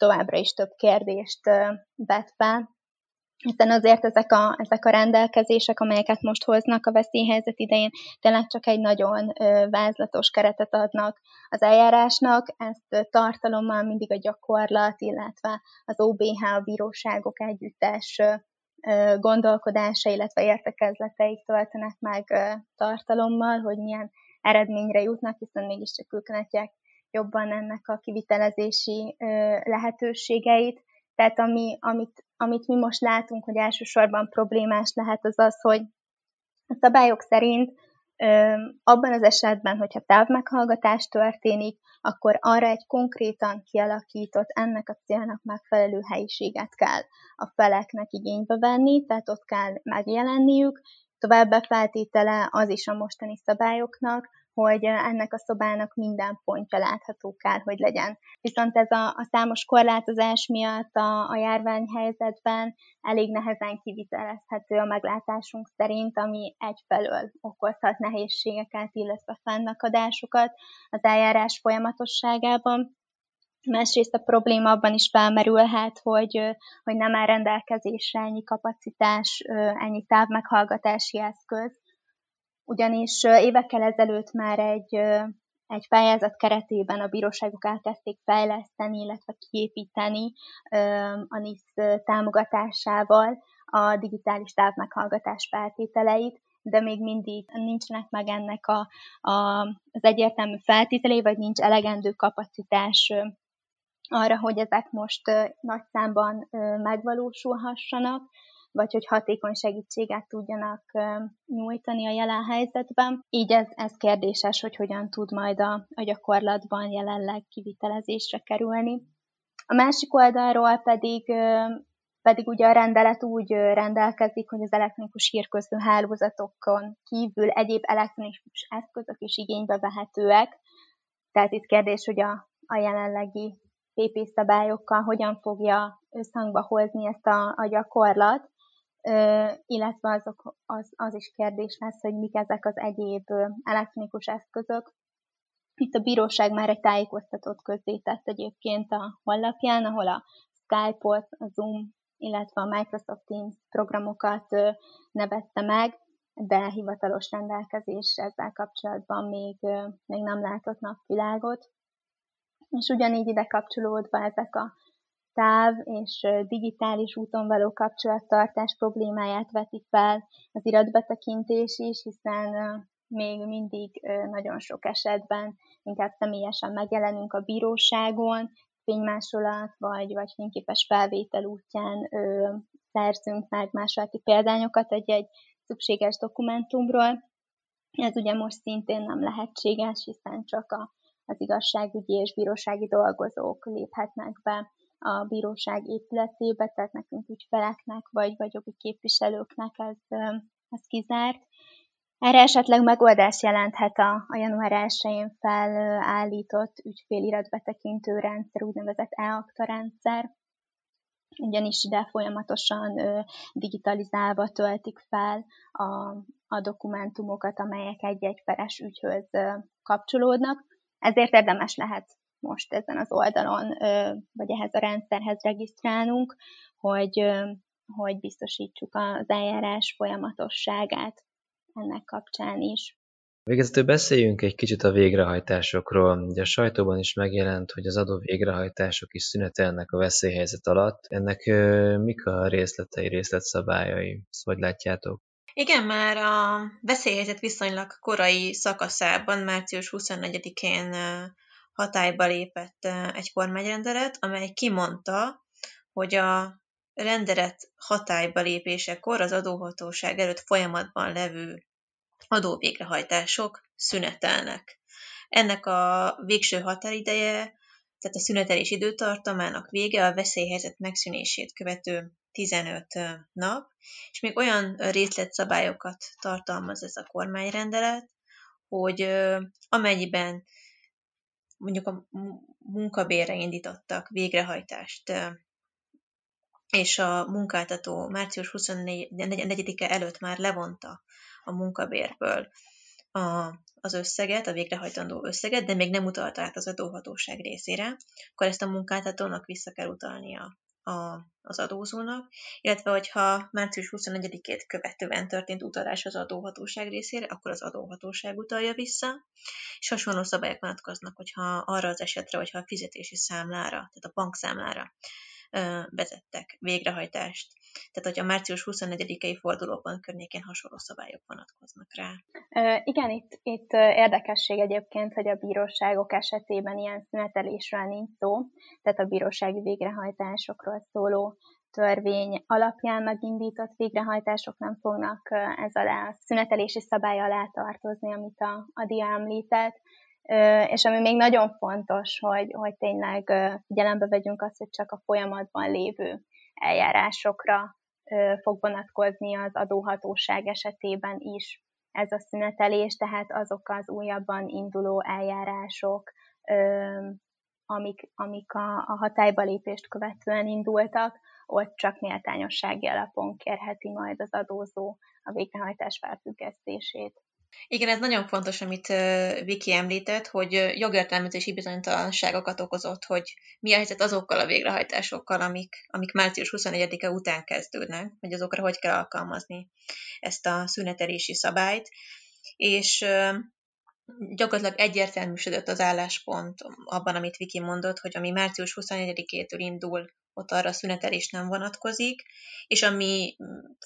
továbbra is több kérdést vet fel, hiszen azért ezek a, ezek a rendelkezések, amelyeket most hoznak a veszélyhelyzet idején, tényleg csak egy nagyon vázlatos keretet adnak az eljárásnak, ezt tartalommal mindig a gyakorlat, illetve az OBH, a bíróságok együttes gondolkodása, illetve értekezleteik töltenek meg tartalommal, hogy milyen eredményre jutnak, hiszen mégiscsak ők látják jobban ennek a kivitelezési lehetőségeit. Tehát ami, amit, amit mi most látunk, hogy elsősorban problémás lehet, az az, hogy a szabályok szerint abban az esetben, hogyha távmeghallgatás történik, akkor arra egy konkrétan kialakított, ennek a célnak megfelelő helyiséget kell a feleknek igénybe venni, tehát ott kell megjelenniük. Továbbá feltétele az is a mostani szabályoknak, hogy ennek a szobának minden pontja látható kell, hogy legyen. Viszont ez a, a számos korlátozás miatt a, a járványhelyzetben elég nehezen kivitelezhető a meglátásunk szerint, ami egyfelől okozhat nehézségeket, illetve fennakadásokat az eljárás folyamatosságában, Másrészt a probléma abban is felmerülhet, hogy, hogy nem áll rendelkezésre ennyi kapacitás, ennyi távmeghallgatási eszköz, ugyanis évekkel ezelőtt már egy, egy pályázat keretében a bíróságok elkezdték fejleszteni, illetve kiépíteni a NISZ támogatásával a digitális távmeghallgatás feltételeit, de még mindig nincsenek meg ennek a, a, az egyértelmű feltételei, vagy nincs elegendő kapacitás arra, hogy ezek most nagy számban megvalósulhassanak vagy hogy hatékony segítséget tudjanak nyújtani a jelen helyzetben. Így ez, ez kérdéses, hogy hogyan tud majd a, a gyakorlatban jelenleg kivitelezésre kerülni. A másik oldalról pedig pedig ugye a rendelet úgy rendelkezik, hogy az elektronikus hírközlő hálózatokon kívül egyéb elektronikus eszközök is igénybe vehetőek. Tehát itt kérdés, hogy a, a jelenlegi PP szabályokkal hogyan fogja összhangba hozni ezt a, a gyakorlat, illetve azok, az, az is kérdés lesz, hogy mik ezek az egyéb elektronikus eszközök. Itt a bíróság már egy tájékoztatót közzétett egyébként a honlapján, ahol a Skype-ot, a Zoom illetve a Microsoft Teams programokat nevezte meg, de hivatalos rendelkezés ezzel kapcsolatban még, még nem látott napvilágot. És ugyanígy ide kapcsolódva ezek a táv és digitális úton való kapcsolattartás problémáját veti fel az iratbetekintés is, hiszen még mindig nagyon sok esetben inkább személyesen megjelenünk a bíróságon, fénymásolat vagy, vagy fényképes felvétel útján ö, szerzünk meg másolati példányokat egy-egy szükséges dokumentumról. Ez ugye most szintén nem lehetséges, hiszen csak a, az igazságügyi és bírósági dolgozók léphetnek be a bíróság épületébe, tehát nekünk ügyfeleknek vagy, vagy jogi képviselőknek ez, ez kizárt. Erre esetleg megoldás jelenthet a, a január 1-én felállított ügyféliratbetekintő rendszer, úgynevezett e-akta rendszer, ugyanis ide folyamatosan ö, digitalizálva töltik fel a, a dokumentumokat, amelyek egy-egy peres ügyhöz ö, kapcsolódnak. Ezért érdemes lehet most ezen az oldalon, vagy ehhez a rendszerhez regisztrálnunk, hogy, hogy biztosítsuk az eljárás folyamatosságát ennek kapcsán is. Végezetül beszéljünk egy kicsit a végrehajtásokról. Ugye a sajtóban is megjelent, hogy az adó végrehajtások is szünetelnek a veszélyhelyzet alatt. Ennek mik a részletei, részletszabályai? Ezt hogy látjátok? Igen, már a veszélyhelyzet viszonylag korai szakaszában, március 24-én hatályba lépett egy kormányrendelet, amely kimondta, hogy a rendelet hatályba lépésekor az adóhatóság előtt folyamatban levő adóvégrehajtások szünetelnek. Ennek a végső határideje, tehát a szünetelés időtartamának vége a veszélyhelyzet megszűnését követő 15 nap, és még olyan részletszabályokat tartalmaz ez a kormányrendelet, hogy amennyiben mondjuk a munkabérre indítottak végrehajtást és a munkáltató március 24-e előtt már levonta a munkabérből a, az összeget, a végrehajtandó összeget, de még nem utalta át az adóhatóság részére, akkor ezt a munkáltatónak vissza kell utalnia a, az adózónak, illetve hogyha március 24-ét követően történt utalás az adóhatóság részére, akkor az adóhatóság utalja vissza, és hasonló szabályok vonatkoznak, hogyha arra az esetre, hogyha a fizetési számlára, tehát a bankszámlára vezettek végrehajtást. Tehát, hogy a március 24-i fordulóban környékén hasonló szabályok vonatkoznak rá. Igen, itt, itt érdekesség egyébként, hogy a bíróságok esetében ilyen szünetelésről nincs szó, tehát a bírósági végrehajtásokról szóló törvény alapján megindított végrehajtások nem fognak ez alá a szünetelési szabály alá tartozni, amit a, a dia említett, és ami még nagyon fontos, hogy, hogy tényleg figyelembe vegyünk azt, hogy csak a folyamatban lévő eljárásokra fog vonatkozni az adóhatóság esetében is ez a szünetelés, tehát azok az újabban induló eljárások, amik, amik a, a hatályba lépést követően indultak, ott csak méltányossági alapon kérheti majd az adózó a végrehajtás felfüggesztését. Igen, ez nagyon fontos, amit Viki említett, hogy jogértelmezési bizonytalanságokat okozott, hogy mi a helyzet azokkal a végrehajtásokkal, amik, amik március 24-e után kezdődnek, hogy azokra hogy kell alkalmazni ezt a szünetelési szabályt. És gyakorlatilag egyértelműsödött az álláspont abban, amit Viki mondott, hogy ami március 24-től indul, ott arra szünetelés nem vonatkozik, és ami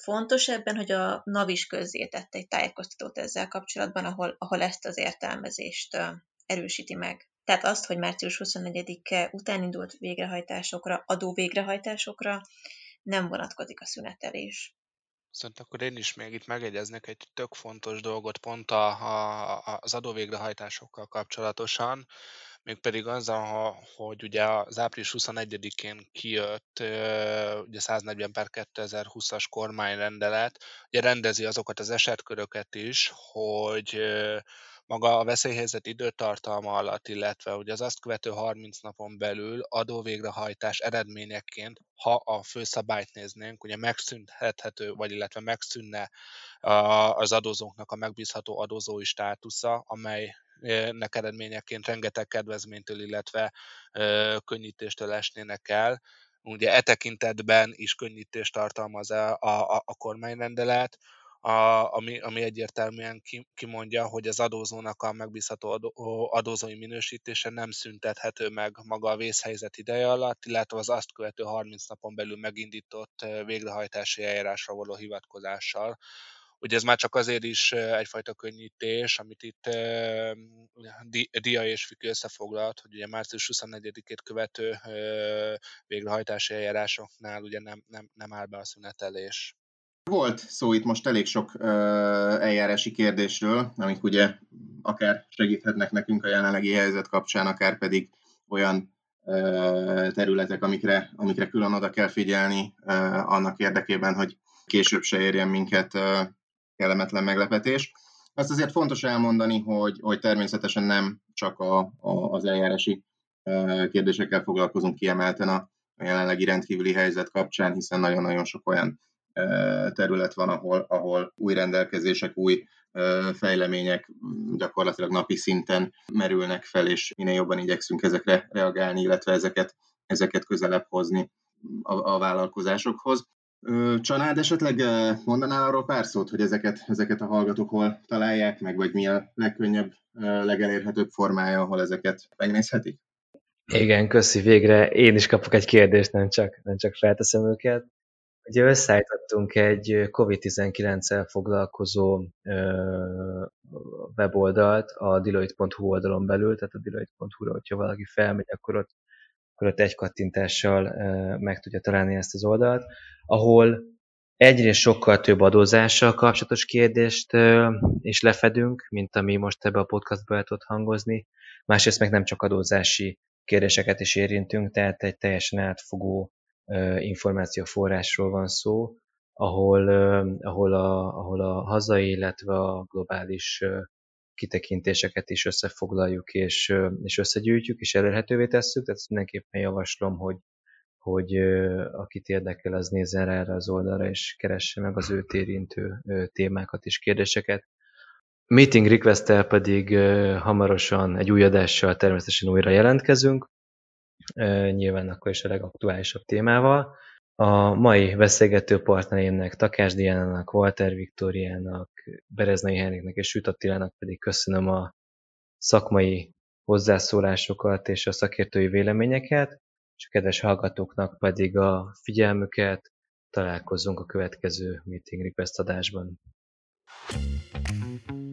fontos ebben, hogy a NAV is közzétett egy tájékoztatót ezzel kapcsolatban, ahol, ahol ezt az értelmezést erősíti meg. Tehát azt, hogy március 24-e után indult végrehajtásokra, adó végrehajtásokra nem vonatkozik a szünetelés. Viszont akkor én is még itt megegyeznek egy tök fontos dolgot pont a, a, az adóvégrehajtásokkal kapcsolatosan, mégpedig azzal, hogy ugye az április 21-én kijött ugye 140 per 2020-as kormányrendelet, ugye rendezi azokat az esetköröket is, hogy maga a veszélyhelyzet időtartalma alatt, illetve ugye az azt követő 30 napon belül adóvégrehajtás eredményeként, ha a főszabályt néznénk, ugye megszűnhethető, vagy illetve megszűnne az adózóknak a megbízható adózói státusza, amelynek eredményeként rengeteg kedvezménytől, illetve könnyítéstől esnének el, ugye e tekintetben is könnyítést tartalmaz a, a, a kormányrendelet, a, ami, ami egyértelműen ki, kimondja, hogy az adózónak a megbízható adó, adózói minősítése nem szüntethető meg maga a vészhelyzet ideje alatt, illetve az azt követő 30 napon belül megindított végrehajtási eljárásra való hivatkozással. Ugye ez már csak azért is egyfajta könnyítés, amit itt Dia és Fiki összefoglalt, hogy ugye március 24-ét követő végrehajtási eljárásoknál ugye nem, nem, nem áll be a szünetelés. Volt szó itt most elég sok uh, eljárási kérdésről, amik ugye akár segíthetnek nekünk a jelenlegi helyzet kapcsán, akár pedig olyan uh, területek, amikre, amikre külön oda kell figyelni uh, annak érdekében, hogy később se érjen minket uh, kellemetlen meglepetés. Azt azért fontos elmondani, hogy, hogy természetesen nem csak a, a, az eljárási uh, kérdésekkel foglalkozunk kiemelten a, a jelenlegi rendkívüli helyzet kapcsán, hiszen nagyon-nagyon sok olyan terület van, ahol, ahol új rendelkezések, új fejlemények gyakorlatilag napi szinten merülnek fel, és minél jobban igyekszünk ezekre reagálni, illetve ezeket, ezeket közelebb hozni a, a vállalkozásokhoz. Csanád, esetleg mondanál arról pár szót, hogy ezeket, ezeket a hallgatók hol találják meg, vagy mi a legkönnyebb, legelérhetőbb formája, ahol ezeket megnézhetik? Igen, köszi végre. Én is kapok egy kérdést, nem csak, nem csak felteszem őket. Ugye összeállítottunk egy COVID-19-el foglalkozó weboldalt a Deloitte.hu oldalon belül, tehát a Deloitte.hu-ra, hogyha valaki felmegy, akkor ott, akkor ott egy kattintással meg tudja találni ezt az oldalt, ahol egyrészt sokkal több adózással kapcsolatos kérdést is lefedünk, mint ami most ebbe a podcastba el tud hangozni, másrészt meg nem csak adózási kérdéseket is érintünk, tehát egy teljesen átfogó információforrásról van szó, ahol, ahol, a, ahol a hazai, illetve a globális kitekintéseket is összefoglaljuk és, és összegyűjtjük, és elérhetővé tesszük, tehát mindenképpen javaslom, hogy, hogy akit érdekel, az nézzen erre az oldalra, és keresse meg az őt érintő témákat és kérdéseket. Meeting request pedig hamarosan egy új adással természetesen újra jelentkezünk, nyilván akkor is a legaktuálisabb témával. A mai beszélgető partnerémnek, Takás Diánának, Walter Viktóriának, Bereznai Henriknek és Süt Attilának pedig köszönöm a szakmai hozzászólásokat és a szakértői véleményeket, és a kedves hallgatóknak pedig a figyelmüket. Találkozunk a következő Meeting Request adásban. thank you